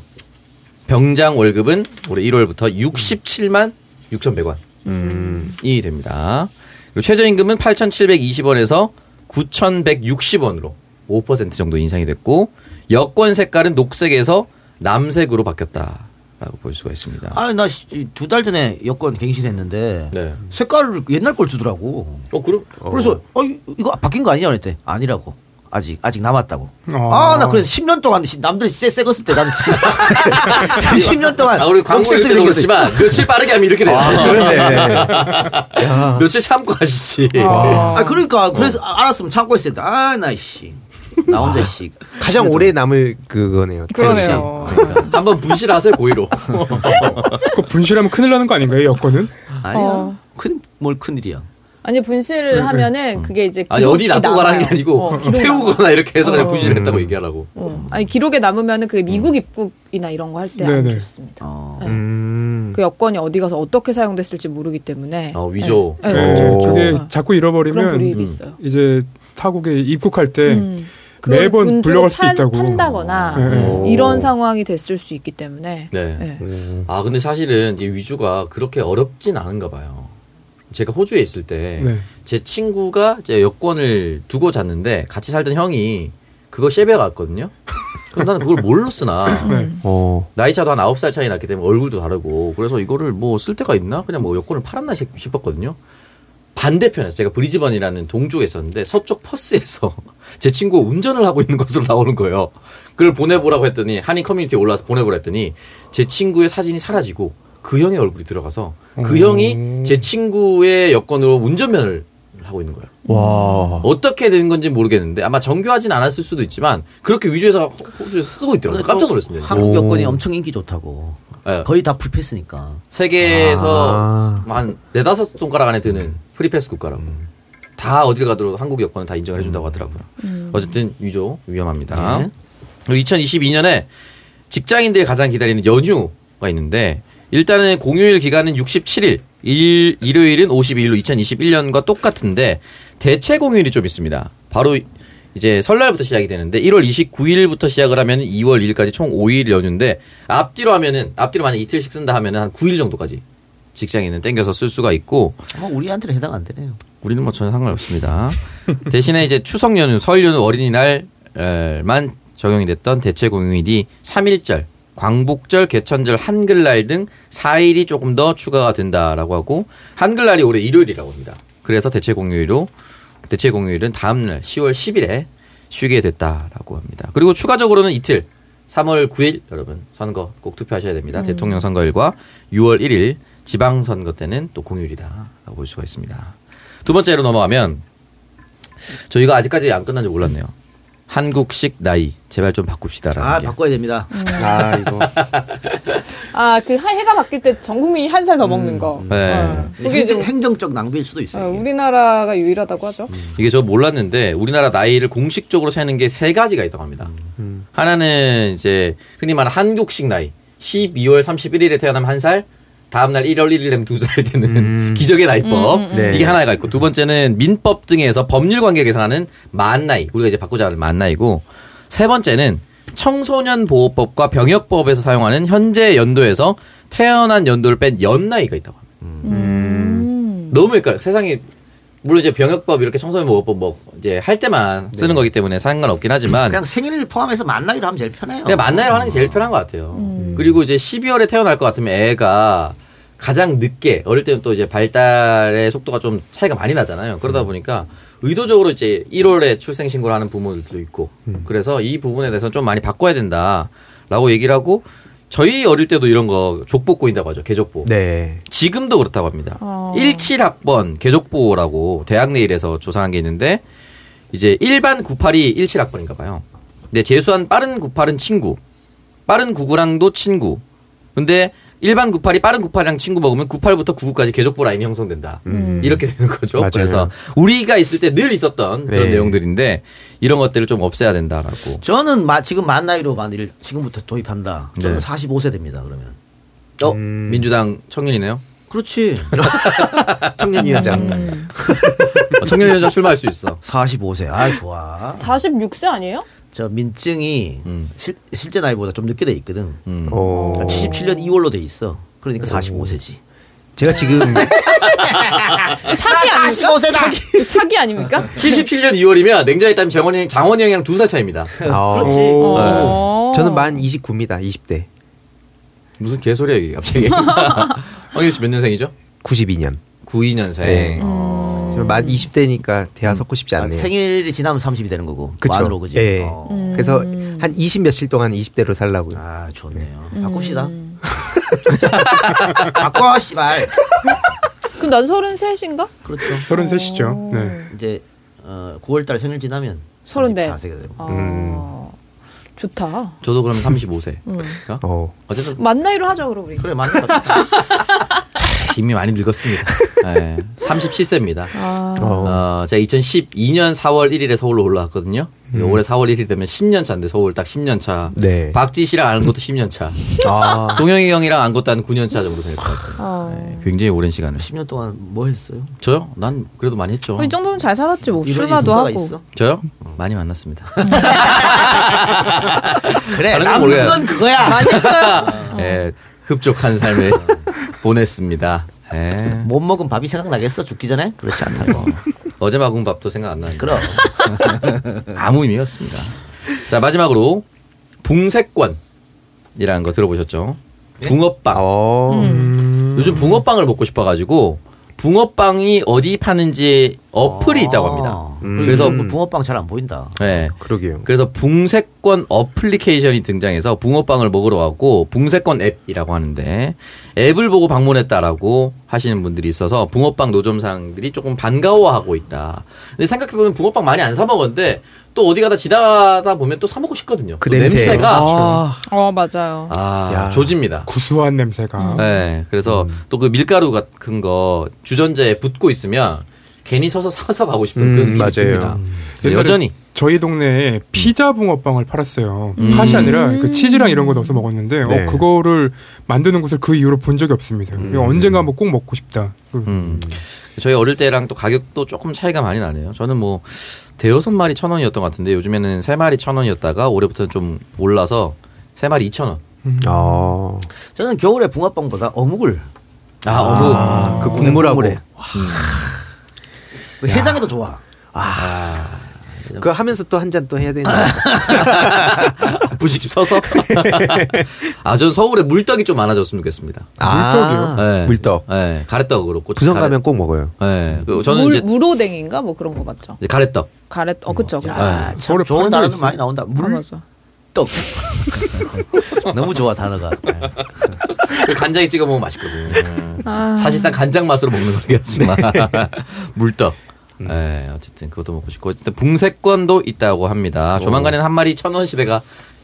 병장 월급은 올해 1월부터 67만 6,100원.
음,
이 됩니다. 그리고 최저임금은 8,720원에서 9,160원으로 5% 정도 인상이 됐고 여권 색깔은 녹색에서 남색으로 바뀌었다 라고 볼 수가 있습니다.
아, 나 두 달 전에 여권 갱신했는데
네.
색깔을 옛날 걸 주더라고.
어 그럼
그래서 어 이- 이거 바뀐 거 아니냐 그랬더니 아니라고. 아직 아직 남았다고.
어.
아나 그래서 10년 동안 시- 남들이 쎄 쎄었을 때 나는 10년 동안
아 우리 광고
생겼어.
그렇지만 며칠 빠르게 하면 이렇게 돼요.
그런데.
며칠 참고 하시지.
아 그러니까 그래서 아, 알았으면 참고 있을 때 아나 씨. 나 혼자 씨.
가장 오래 남을 그거네요.
그러네요.
한번 분실하세요 고의로.
그 분실하면 큰일 나는 거 아닌가요, 여권은?
아니야.
어.
큰뭘 큰일이야.
아니 분실을 하면은 그게 이제
아니 어디 놔두고 가라는 게. 아니고
어,
태우거나 이렇게 해서 그냥
어.
분실했다고 얘기하라고.
어. 아니 기록에 남으면은 그게 미국 입국이나 이런 거 할 때안
네네.
좋습니다.
어.
네.
음.
그 여권이 어디 가서 어떻게 사용됐을지 모르기 때문에.
어, 위조.
네.
네,
네.
오.
그게
어.
자꾸 잃어버리면
불이익이 있어요.
이제 타국에 입국할 때
음. 그걸
매번 불려갈 수도
판-
있다고.
판다거나
네, 네.
이런 상황이 됐을 수 있기 때문에.
네.
네.
음.
아 근데 사실은 이 위주가 그렇게 어렵진 않은가 봐요. 제가 호주에 있을 때제
네.
친구가 제 여권을 두고 잤는데 같이 살던 형이 그거 쌔벼 갔거든요. 그럼 나는 그걸 뭘로 쓰나.
네.
어.
나이 차도 한 9살 차이 났기 때문에 얼굴도 다르고 그래서 이거를 뭐 쓸 데가 있나? 그냥 뭐 여권을 팔았나 싶- 싶었거든요. 반대편에서 제가 브리즈번이라는 동쪽에 있었는데 서쪽 퍼스에서 제 친구가 운전을 하고 있는 것으로 나오는 거예요. 그걸 보내보라고 했더니 한인 커뮤니티에 올라와서 보내보라 했더니 제 친구의 사진이 사라지고 그 형의 얼굴이 들어가서 그
오.
형이 제 친구의 여권으로 운전면을 하고 있는 거예요.
와.
어떻게 된 건지 모르겠는데 아마 정교하진 않았을 수도 있지만 그렇게 위조해서 호주에서 쓰고 있더라고요. 깜짝 놀랐습니다.
한국
오.
여권이 엄청 인기 좋다고.
예.
거의 다 프리패스니까.
세계에서
아.
한 네다섯 손가락 안에 드는 프리패스 국가라고. 다 어딜 가도 한국 여권은 다 인정을 해준다고 하더라고요. 어쨌든 위조 위험합니다.
네.
그리고 2022년에 직장인들이 가장 기다리는 연휴가 있는데 일단은 공휴일 기간은 67일, 일, 일요일은 52일로 2021년과 똑같은데 대체 공휴일이 좀 있습니다. 바로 이제 설날부터 시작이 되는데 1월 29일부터 시작을 하면 2월 1일까지 총 5일 연휴인데 앞뒤로 하면은 앞뒤로 만약 이틀씩 쓴다 하면은 한 9일 정도까지 직장인은 땡겨서 쓸 수가 있고
아마 우리한테는 해당 안 되네요.
우리는 뭐 전혀 상관없습니다. 대신에 이제 추석 연휴, 설 연휴, 어린이날만 적용이 됐던 대체 공휴일이 3일절, 광복절, 개천절, 한글날 등 4일이 조금 더 추가가 된다라고 하고 한글날이 올해 일요일이라고 합니다. 그래서 대체 공휴일로 대체 공휴일은 다음 날 10월 10일에 쉬게 됐다라고 합니다. 그리고 추가적으로는 이틀 3월 9일 여러분 선거 꼭 투표하셔야 됩니다. 대통령 선거일과 6월 1일 지방 선거 때는 또 공휴일이다라고 볼 수가 있습니다. 두 번째로 넘어가면 저희가 아직까지 안 끝난 줄 몰랐네요. 한국식 나이 제발 좀 바꿉시다라는
아
게.
바꿔야 됩니다.
아 이거
아, 그 하- 해가 바뀔 때 전 국민이 한 살 더 먹는 거.
네.
어, 그게
행정,
좀
행정적 낭비일 수도
어,
있어요. 이게.
우리나라가 유일하다고 하죠.
이게 저 몰랐는데 우리나라 나이를 공식적으로 세는 게 세 가지가 있다고 합니다.
음.
하나는 이제 흔히 말하는 한국식 나이. 12월 31일에 태어나면 한 살, 다음날 1월 1일 되면 두 살 되는
음.
기적의 나이법.
음, 음,
음. 네.
이게 하나가 있고 두 번째는 민법 등에서 법률 관계 계상하는 만 나이. 우리가 이제 바꾸자 하는 만 나이고 세 번째는 청소년 보호법과 병역법에서 사용하는 현재 연도에서 태어난 연도를 뺀 연 나이가 있다고 합니다.
음.
너무 헷갈려. 세상에 물론 이제 병역법 이렇게 청소년 보호법 뭐 이제 할 때만 쓰는 거기 때문에 상관없긴 하지만
그냥 생일 포함해서 만나기로 하면 제일 편해요.
그냥 만나요 하는 게 제일 편한 것 같아요. 그리고 이제 12월에 태어날 것 같으면 애가 가장 늦게 어릴 때는 또 이제 발달의 속도가 좀 차이가 많이 나잖아요. 그러다 보니까 의도적으로 이제 1월에 출생 신고를 하는 부모들도 있고 그래서 이 부분에 대해서 좀 많이 바꿔야 된다라고 얘기를 하고 저희 어릴 때도 이런 거 족보 꼬인다고 하죠. 개족보.
네.
지금도 그렇다고 합니다.
어.
17학번 개족보라고 대학 내일에서 조사한 게 있는데 이제 일반 98이 17학번인가 봐요. 근데 재수한 빠른 98은 친구. 빠른 99랑도 친구. 근데 일반 98이 빠른 98이랑 친구 먹으면 98부터 99까지 개족보 라인이 형성된다. 이렇게 되는 거죠.
맞아요.
그래서 우리가 있을 때 늘 있었던 그런
네.
내용들인데 이런 것들을 좀 없애야 된다라고.
저는 마, 지금 만 나이로 만일 지금부터 도입한다. 저는
네.
45세 됩니다. 그러면.
어,
음.
민주당 청년이네요.
그렇지.
청년위원장.
음.
어, 청년위원장 출마할 수 있어.
45세. 아, 좋아.
46세 아니에요?
저 민증이
음.
실, 실제 나이보다 좀 늦게 돼 있거든.
음.
어.
그러니까 77년 2월로 돼 있어. 그러니까 45세지.
제가 지금
사기 아닙니까?
45세다.
사기, 사기 아닙니까?
77년 2월이면 냉정히 따면 장원이 형이랑 두 살 차입니다.
아,
그렇지.
오.
어.
저는 만 29입니다. 20대.
무슨 개소리야 이게 갑자기. 황희 씨몇 년생이죠?
92년.
92년생.
네.
음.
지금 만 20대니까 대화 섞고 싶지
아,
않네요.
생일이 지나면 30이 되는 거고.
그쵸.
만으로 그지.
예.
어.
그래서 한 20 며칠 동안 20대로 살라고요.
아, 좋네요. 바꿉시다. 바꿔, 씨발.
그럼 난 33인가?
그렇죠.
33이죠. 네.
이제 어, 9월달 생일 지나면
서른네.
34세가 되고.
아,
음.
좋다.
저도 그러면 35세.
음.
어.
어쨌든
만 나이로 하자 그럼 우리.
그래 맞는 것 같아.
이미 많이 늙었습니다. 네. 37세입니다.
아.
어.
어, 제가 2012년 4월 1일에 서울로 올라왔거든요. 올해 4월 1일 되면 10년 차인데 서울 딱 10년 차.
네.
박지 씨랑 아는 것도 10년 차.
아.
동영이 형이랑 안 것도 한 9년 차 정도 될 것 같아요.
어.
굉장히 오랜 시간을.
10년 동안 뭐 했어요?
저요? 난 그래도 많이 했죠.
어, 이 정도면 잘 살았지 뭐 출마도 하고.
있어?
저요? 많이 만났습니다.
그래 남는. 건 그거야.
많이 했어요.
예, 흡족한 삶을 보냈습니다. 예.
못 먹은 밥이 생각나겠어 죽기 전에? 그렇지 않다고.
어제 먹은 밥도 생각 안 나는데
그럼.
아무 의미가 없습니다. 자 마지막으로 붕세권이라는 거 들어보셨죠? 붕어빵.
어.
음.
요즘 붕어빵을 먹고 싶어가지고 붕어빵이 어디 파는지 어플이 있다고 합니다.
음.
그래서
그래서 붕어빵 잘 안 보인다.
네.
그러게요.
그래서 붕세권 어플리케이션이 등장해서 붕어빵을 먹으러 왔고 붕세권 앱이라고 하는데 앱을 보고 방문했다라고 하시는 분들이 있어서 붕어빵 노점상들이 조금 반가워하고 있다. 근데 생각해 보면 붕어빵 많이 안 사 먹었는데 또 어디 가다 지나다 보면 또 사 먹고 싶거든요. 그또
냄새.
냄새 가
아.
어 맞아요.
아,
야.
조집니다.
구수한 냄새가.
네. 그래서 또그 밀가루 같은 거 주전자에 붓고 있으면 괜히 서서 사서 가고 싶은
음,
그런 느낌이
맞아요.
듭니다.
옛날에
여전히
저희 동네에 피자 붕어빵을 팔았어요.
음.
팥이 아니라 그 치즈랑 이런 거 넣어서 먹었는데
네.
어, 그거를 만드는 곳을 그 이후로 본 적이 없습니다.
음.
언젠가 한번 꼭 먹고 싶다.
음. 저희 어릴 때랑 또 가격도 조금 차이가 많이 나네요. 저는 뭐 대여섯 마리 천 원이었던 것 같은데 요즘에는 세 마리 천 원이었다가 올해부터는 좀 올라서 세 마리 이천 원.
음.
아.
저는 겨울에 붕어빵보다 어묵을
아 어묵.
아, 그 국물하고.
국 그 해장에도 좋아.
그거 하면서 또 한 잔 또 해야 되는.
부식 서서. 아, 저는 서울에 물떡이 좀 많아졌으면 좋겠습니다.
아,
네.
물떡.
네, 가래떡 그렇고.
부산
가래-
가면 꼭 먹어요.
네, 그 저는
물
이제
무로댕인가 뭐 그런 거 맞죠?
이제 가래떡.
가래 어 그쵸. 그쵸.
아, 참
서울에
좋은
데가
많이 나온다.
아,
물떡. 너무 좋아 단어가.
그 간장에 찍어 먹으면 맛있거든 요.
아.
사실상 간장 맛으로 먹는 거긴 하지만 물떡. 네, 어쨌든 그것도 먹고 싶고 어쨌든 붕세권도 있다고 합니다. 조만간에는 한 마리 천원 시대가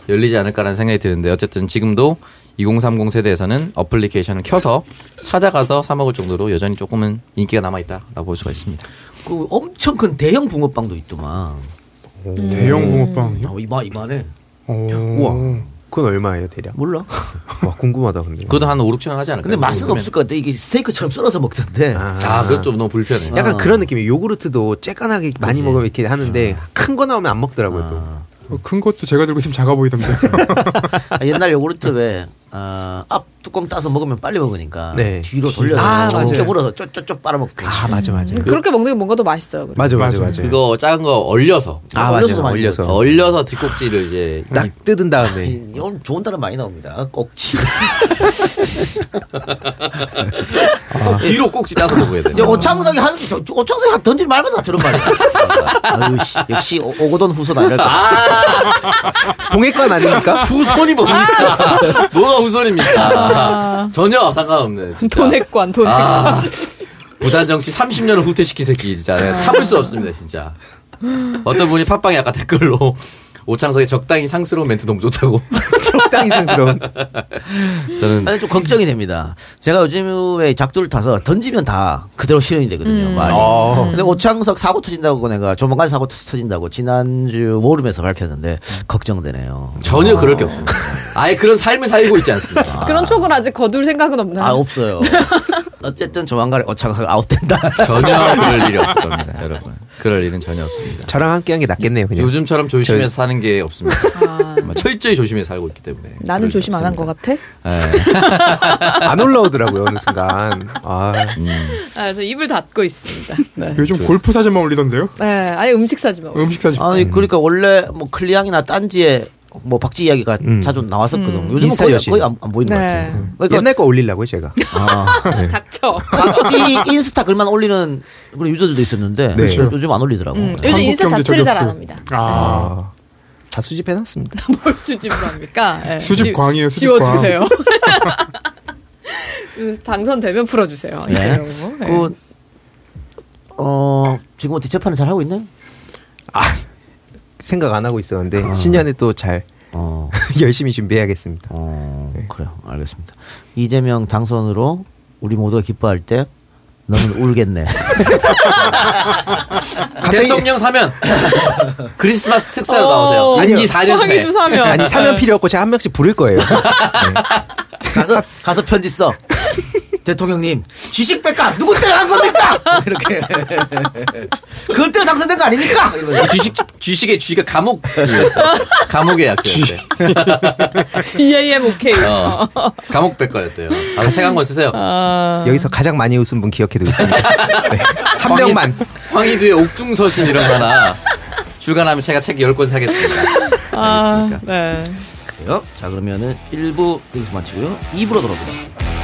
열리지 않을까라는 생각이 드는데 어쨌든 지금도 2030 세대에서는 어플리케이션을 켜서 찾아가서 사 먹을 정도로 여전히 조금은 인기가 남아 있다라고 볼 수가 있습니다.
그 엄청 큰 대형 붕어빵도 있더만.
대형 붕어빵이요?
아, 이만 이만해.
오.
우와. 그건 얼마예요, 대략?
몰라.
와, 궁금하다, 근데.
그것도 한 5, 6천 원 하지 않을까요?
근데 맛은
그러면?
없을 것 같아. 이게 스테이크처럼 썰어서 먹던데.
아, 그것 좀 너무 불편해.
약간
아.
그런 느낌이에요. 요구르트도 쬐깐하게 많이. 먹으면 이렇게 하는데 큰거 나오면 안 먹더라고요, 또.
아.
어, 큰 것도 제가 들고 있으면 작아 보이던데.
아, 옛날 요구르트 왜 어, 앞 뚜껑 따서 먹으면 빨리 먹으니까
네.
뒤로 돌려서
아, 맞아요.
물어서 쪼쪼쪼 빨아먹고.
아 맞아 맞아.
음, 그렇게 먹는 게 뭔가 더 맛있어요. 그리고.
맞아 맞아.
맞아.
그거 작은 거 얼려서
아
얼려서도
맞아
많이
올려서
얼려서 뒷꼭지를 이제
딱 뜯은 다음에
이- 오늘 좋은 단어 많이 나옵니다. 꼭지.
뒤로 꼭지 따서 먹어야 돼.
이제 오창석이 하는 저- 저 오창석이 던질 말마다 다 들은 말이야. 아유 씨, 역시 오- 오고돈 후손 아니랄까.
동해권 아닙니까?
후손이 뭡니까? 뭐가 후손입니까? 전혀 상관없네. 진짜.
돈액관, 돈액관.
아, 부산 정치 30년을 후퇴시킨 새끼 진짜 참을 수 없습니다 진짜. 어떤 분이 팟빵에 아까 댓글로 오창석의 적당히 상스러운 멘트 너무 좋다고.
적당히 상스러운.
저는
아니 좀 걱정이 됩니다. 제가 요즘에 작두를 타서 던지면 다 그대로 실현이 되거든요. 말이.
어.
근데 오창석 사고 터진다고 내가 조만간 사고 터진다고 지난주 모름에서 밝혔는데 걱정되네요.
전혀 그럴 게 없습니다. 아예 그런 삶을 살고 있지 않습니다.
그런 촉을 아직 거둘 생각은 없나요?
아 없어요. 어쨌든 조만간에 오창석 아웃된다.
전혀 그럴 일이 없을 겁니다, 여러분. 그럴 일은 전혀 없습니다.
저랑 함께한 게 낫겠네요 그냥.
요즘처럼 조심해서
저-
사는 게 없습니다.
아,
정말 철저히 조심해서 살고 있기 때문에.
나는 조심 안 한 것. 같아?
예.
안 올라오더라고요 어느 순간. 아
아, 그래서 입을 닫고 있습니다. 네.
요즘 골프 사진만 올리던데요?
네, 아예 음식 사지만.
음식 사진.
아니 그러니까 원래 뭐 클리앙이나 딴지에 뭐 박지 이야기가
음.
자주 나왔었거든.
음.
요즘은
인스타
거의,
여신.
거의 안, 안 보이는 것
네.
같아요. 그러니까
옛날 거 올리려고요 제가.
아,
닥쳐.
박지 인스타 글만 올리는 그런 유저들도 있었는데
네.
요즘 안 올리더라고.
음, 요즘
한국
인스타 자체를 잘 안. 합니다.
아,
아, 다 수집해놨습니다.
뭘 수집을 합니까? 네.
수집
지-
광이에요, 수집 광.
지워주세요. 그래서 당선되면 풀어주세요.
네.
네.
그, 어, 지금 어떻게 재판을 잘 하고 있나요?
생각 안 하고 있었는데 신년에 또잘
어,
열심히 준비해야겠습니다.
어, 그래요. 알겠습니다. 이재명 당선으로 우리 모두가 기뻐할 때 너는 울겠네.
대통령 사면 크리스마스 특사로
어.
나오세요. 임기 4년 차에.
사면.
아니 사면 필요 없고 제가 한 명씩 부를 거예요.
가서, 가서 편지 써. 대통령님, 주식 뺄까? 누구 때문에 한 겁니까? 이렇게. 그것 때문에 당선된 거 아닙니까? 이러면서.
주식 주식의 주식의 감옥 감옥의 약자였대.
GAM OK.
어, 감옥 백과였대요. 가서 책한 권 쓰세요.
아,
여기서 가장 많이 웃은 분 기억해 두겠습니다. 네. 한 명만.
황희두의 옥중서신 이런 거 하나 출간하면 제가 책 10권 사겠습니다.
아,
알겠습니까?
네.
자, 그러면은 1부 여기서 마치고요. 2부로 돌아옵니다.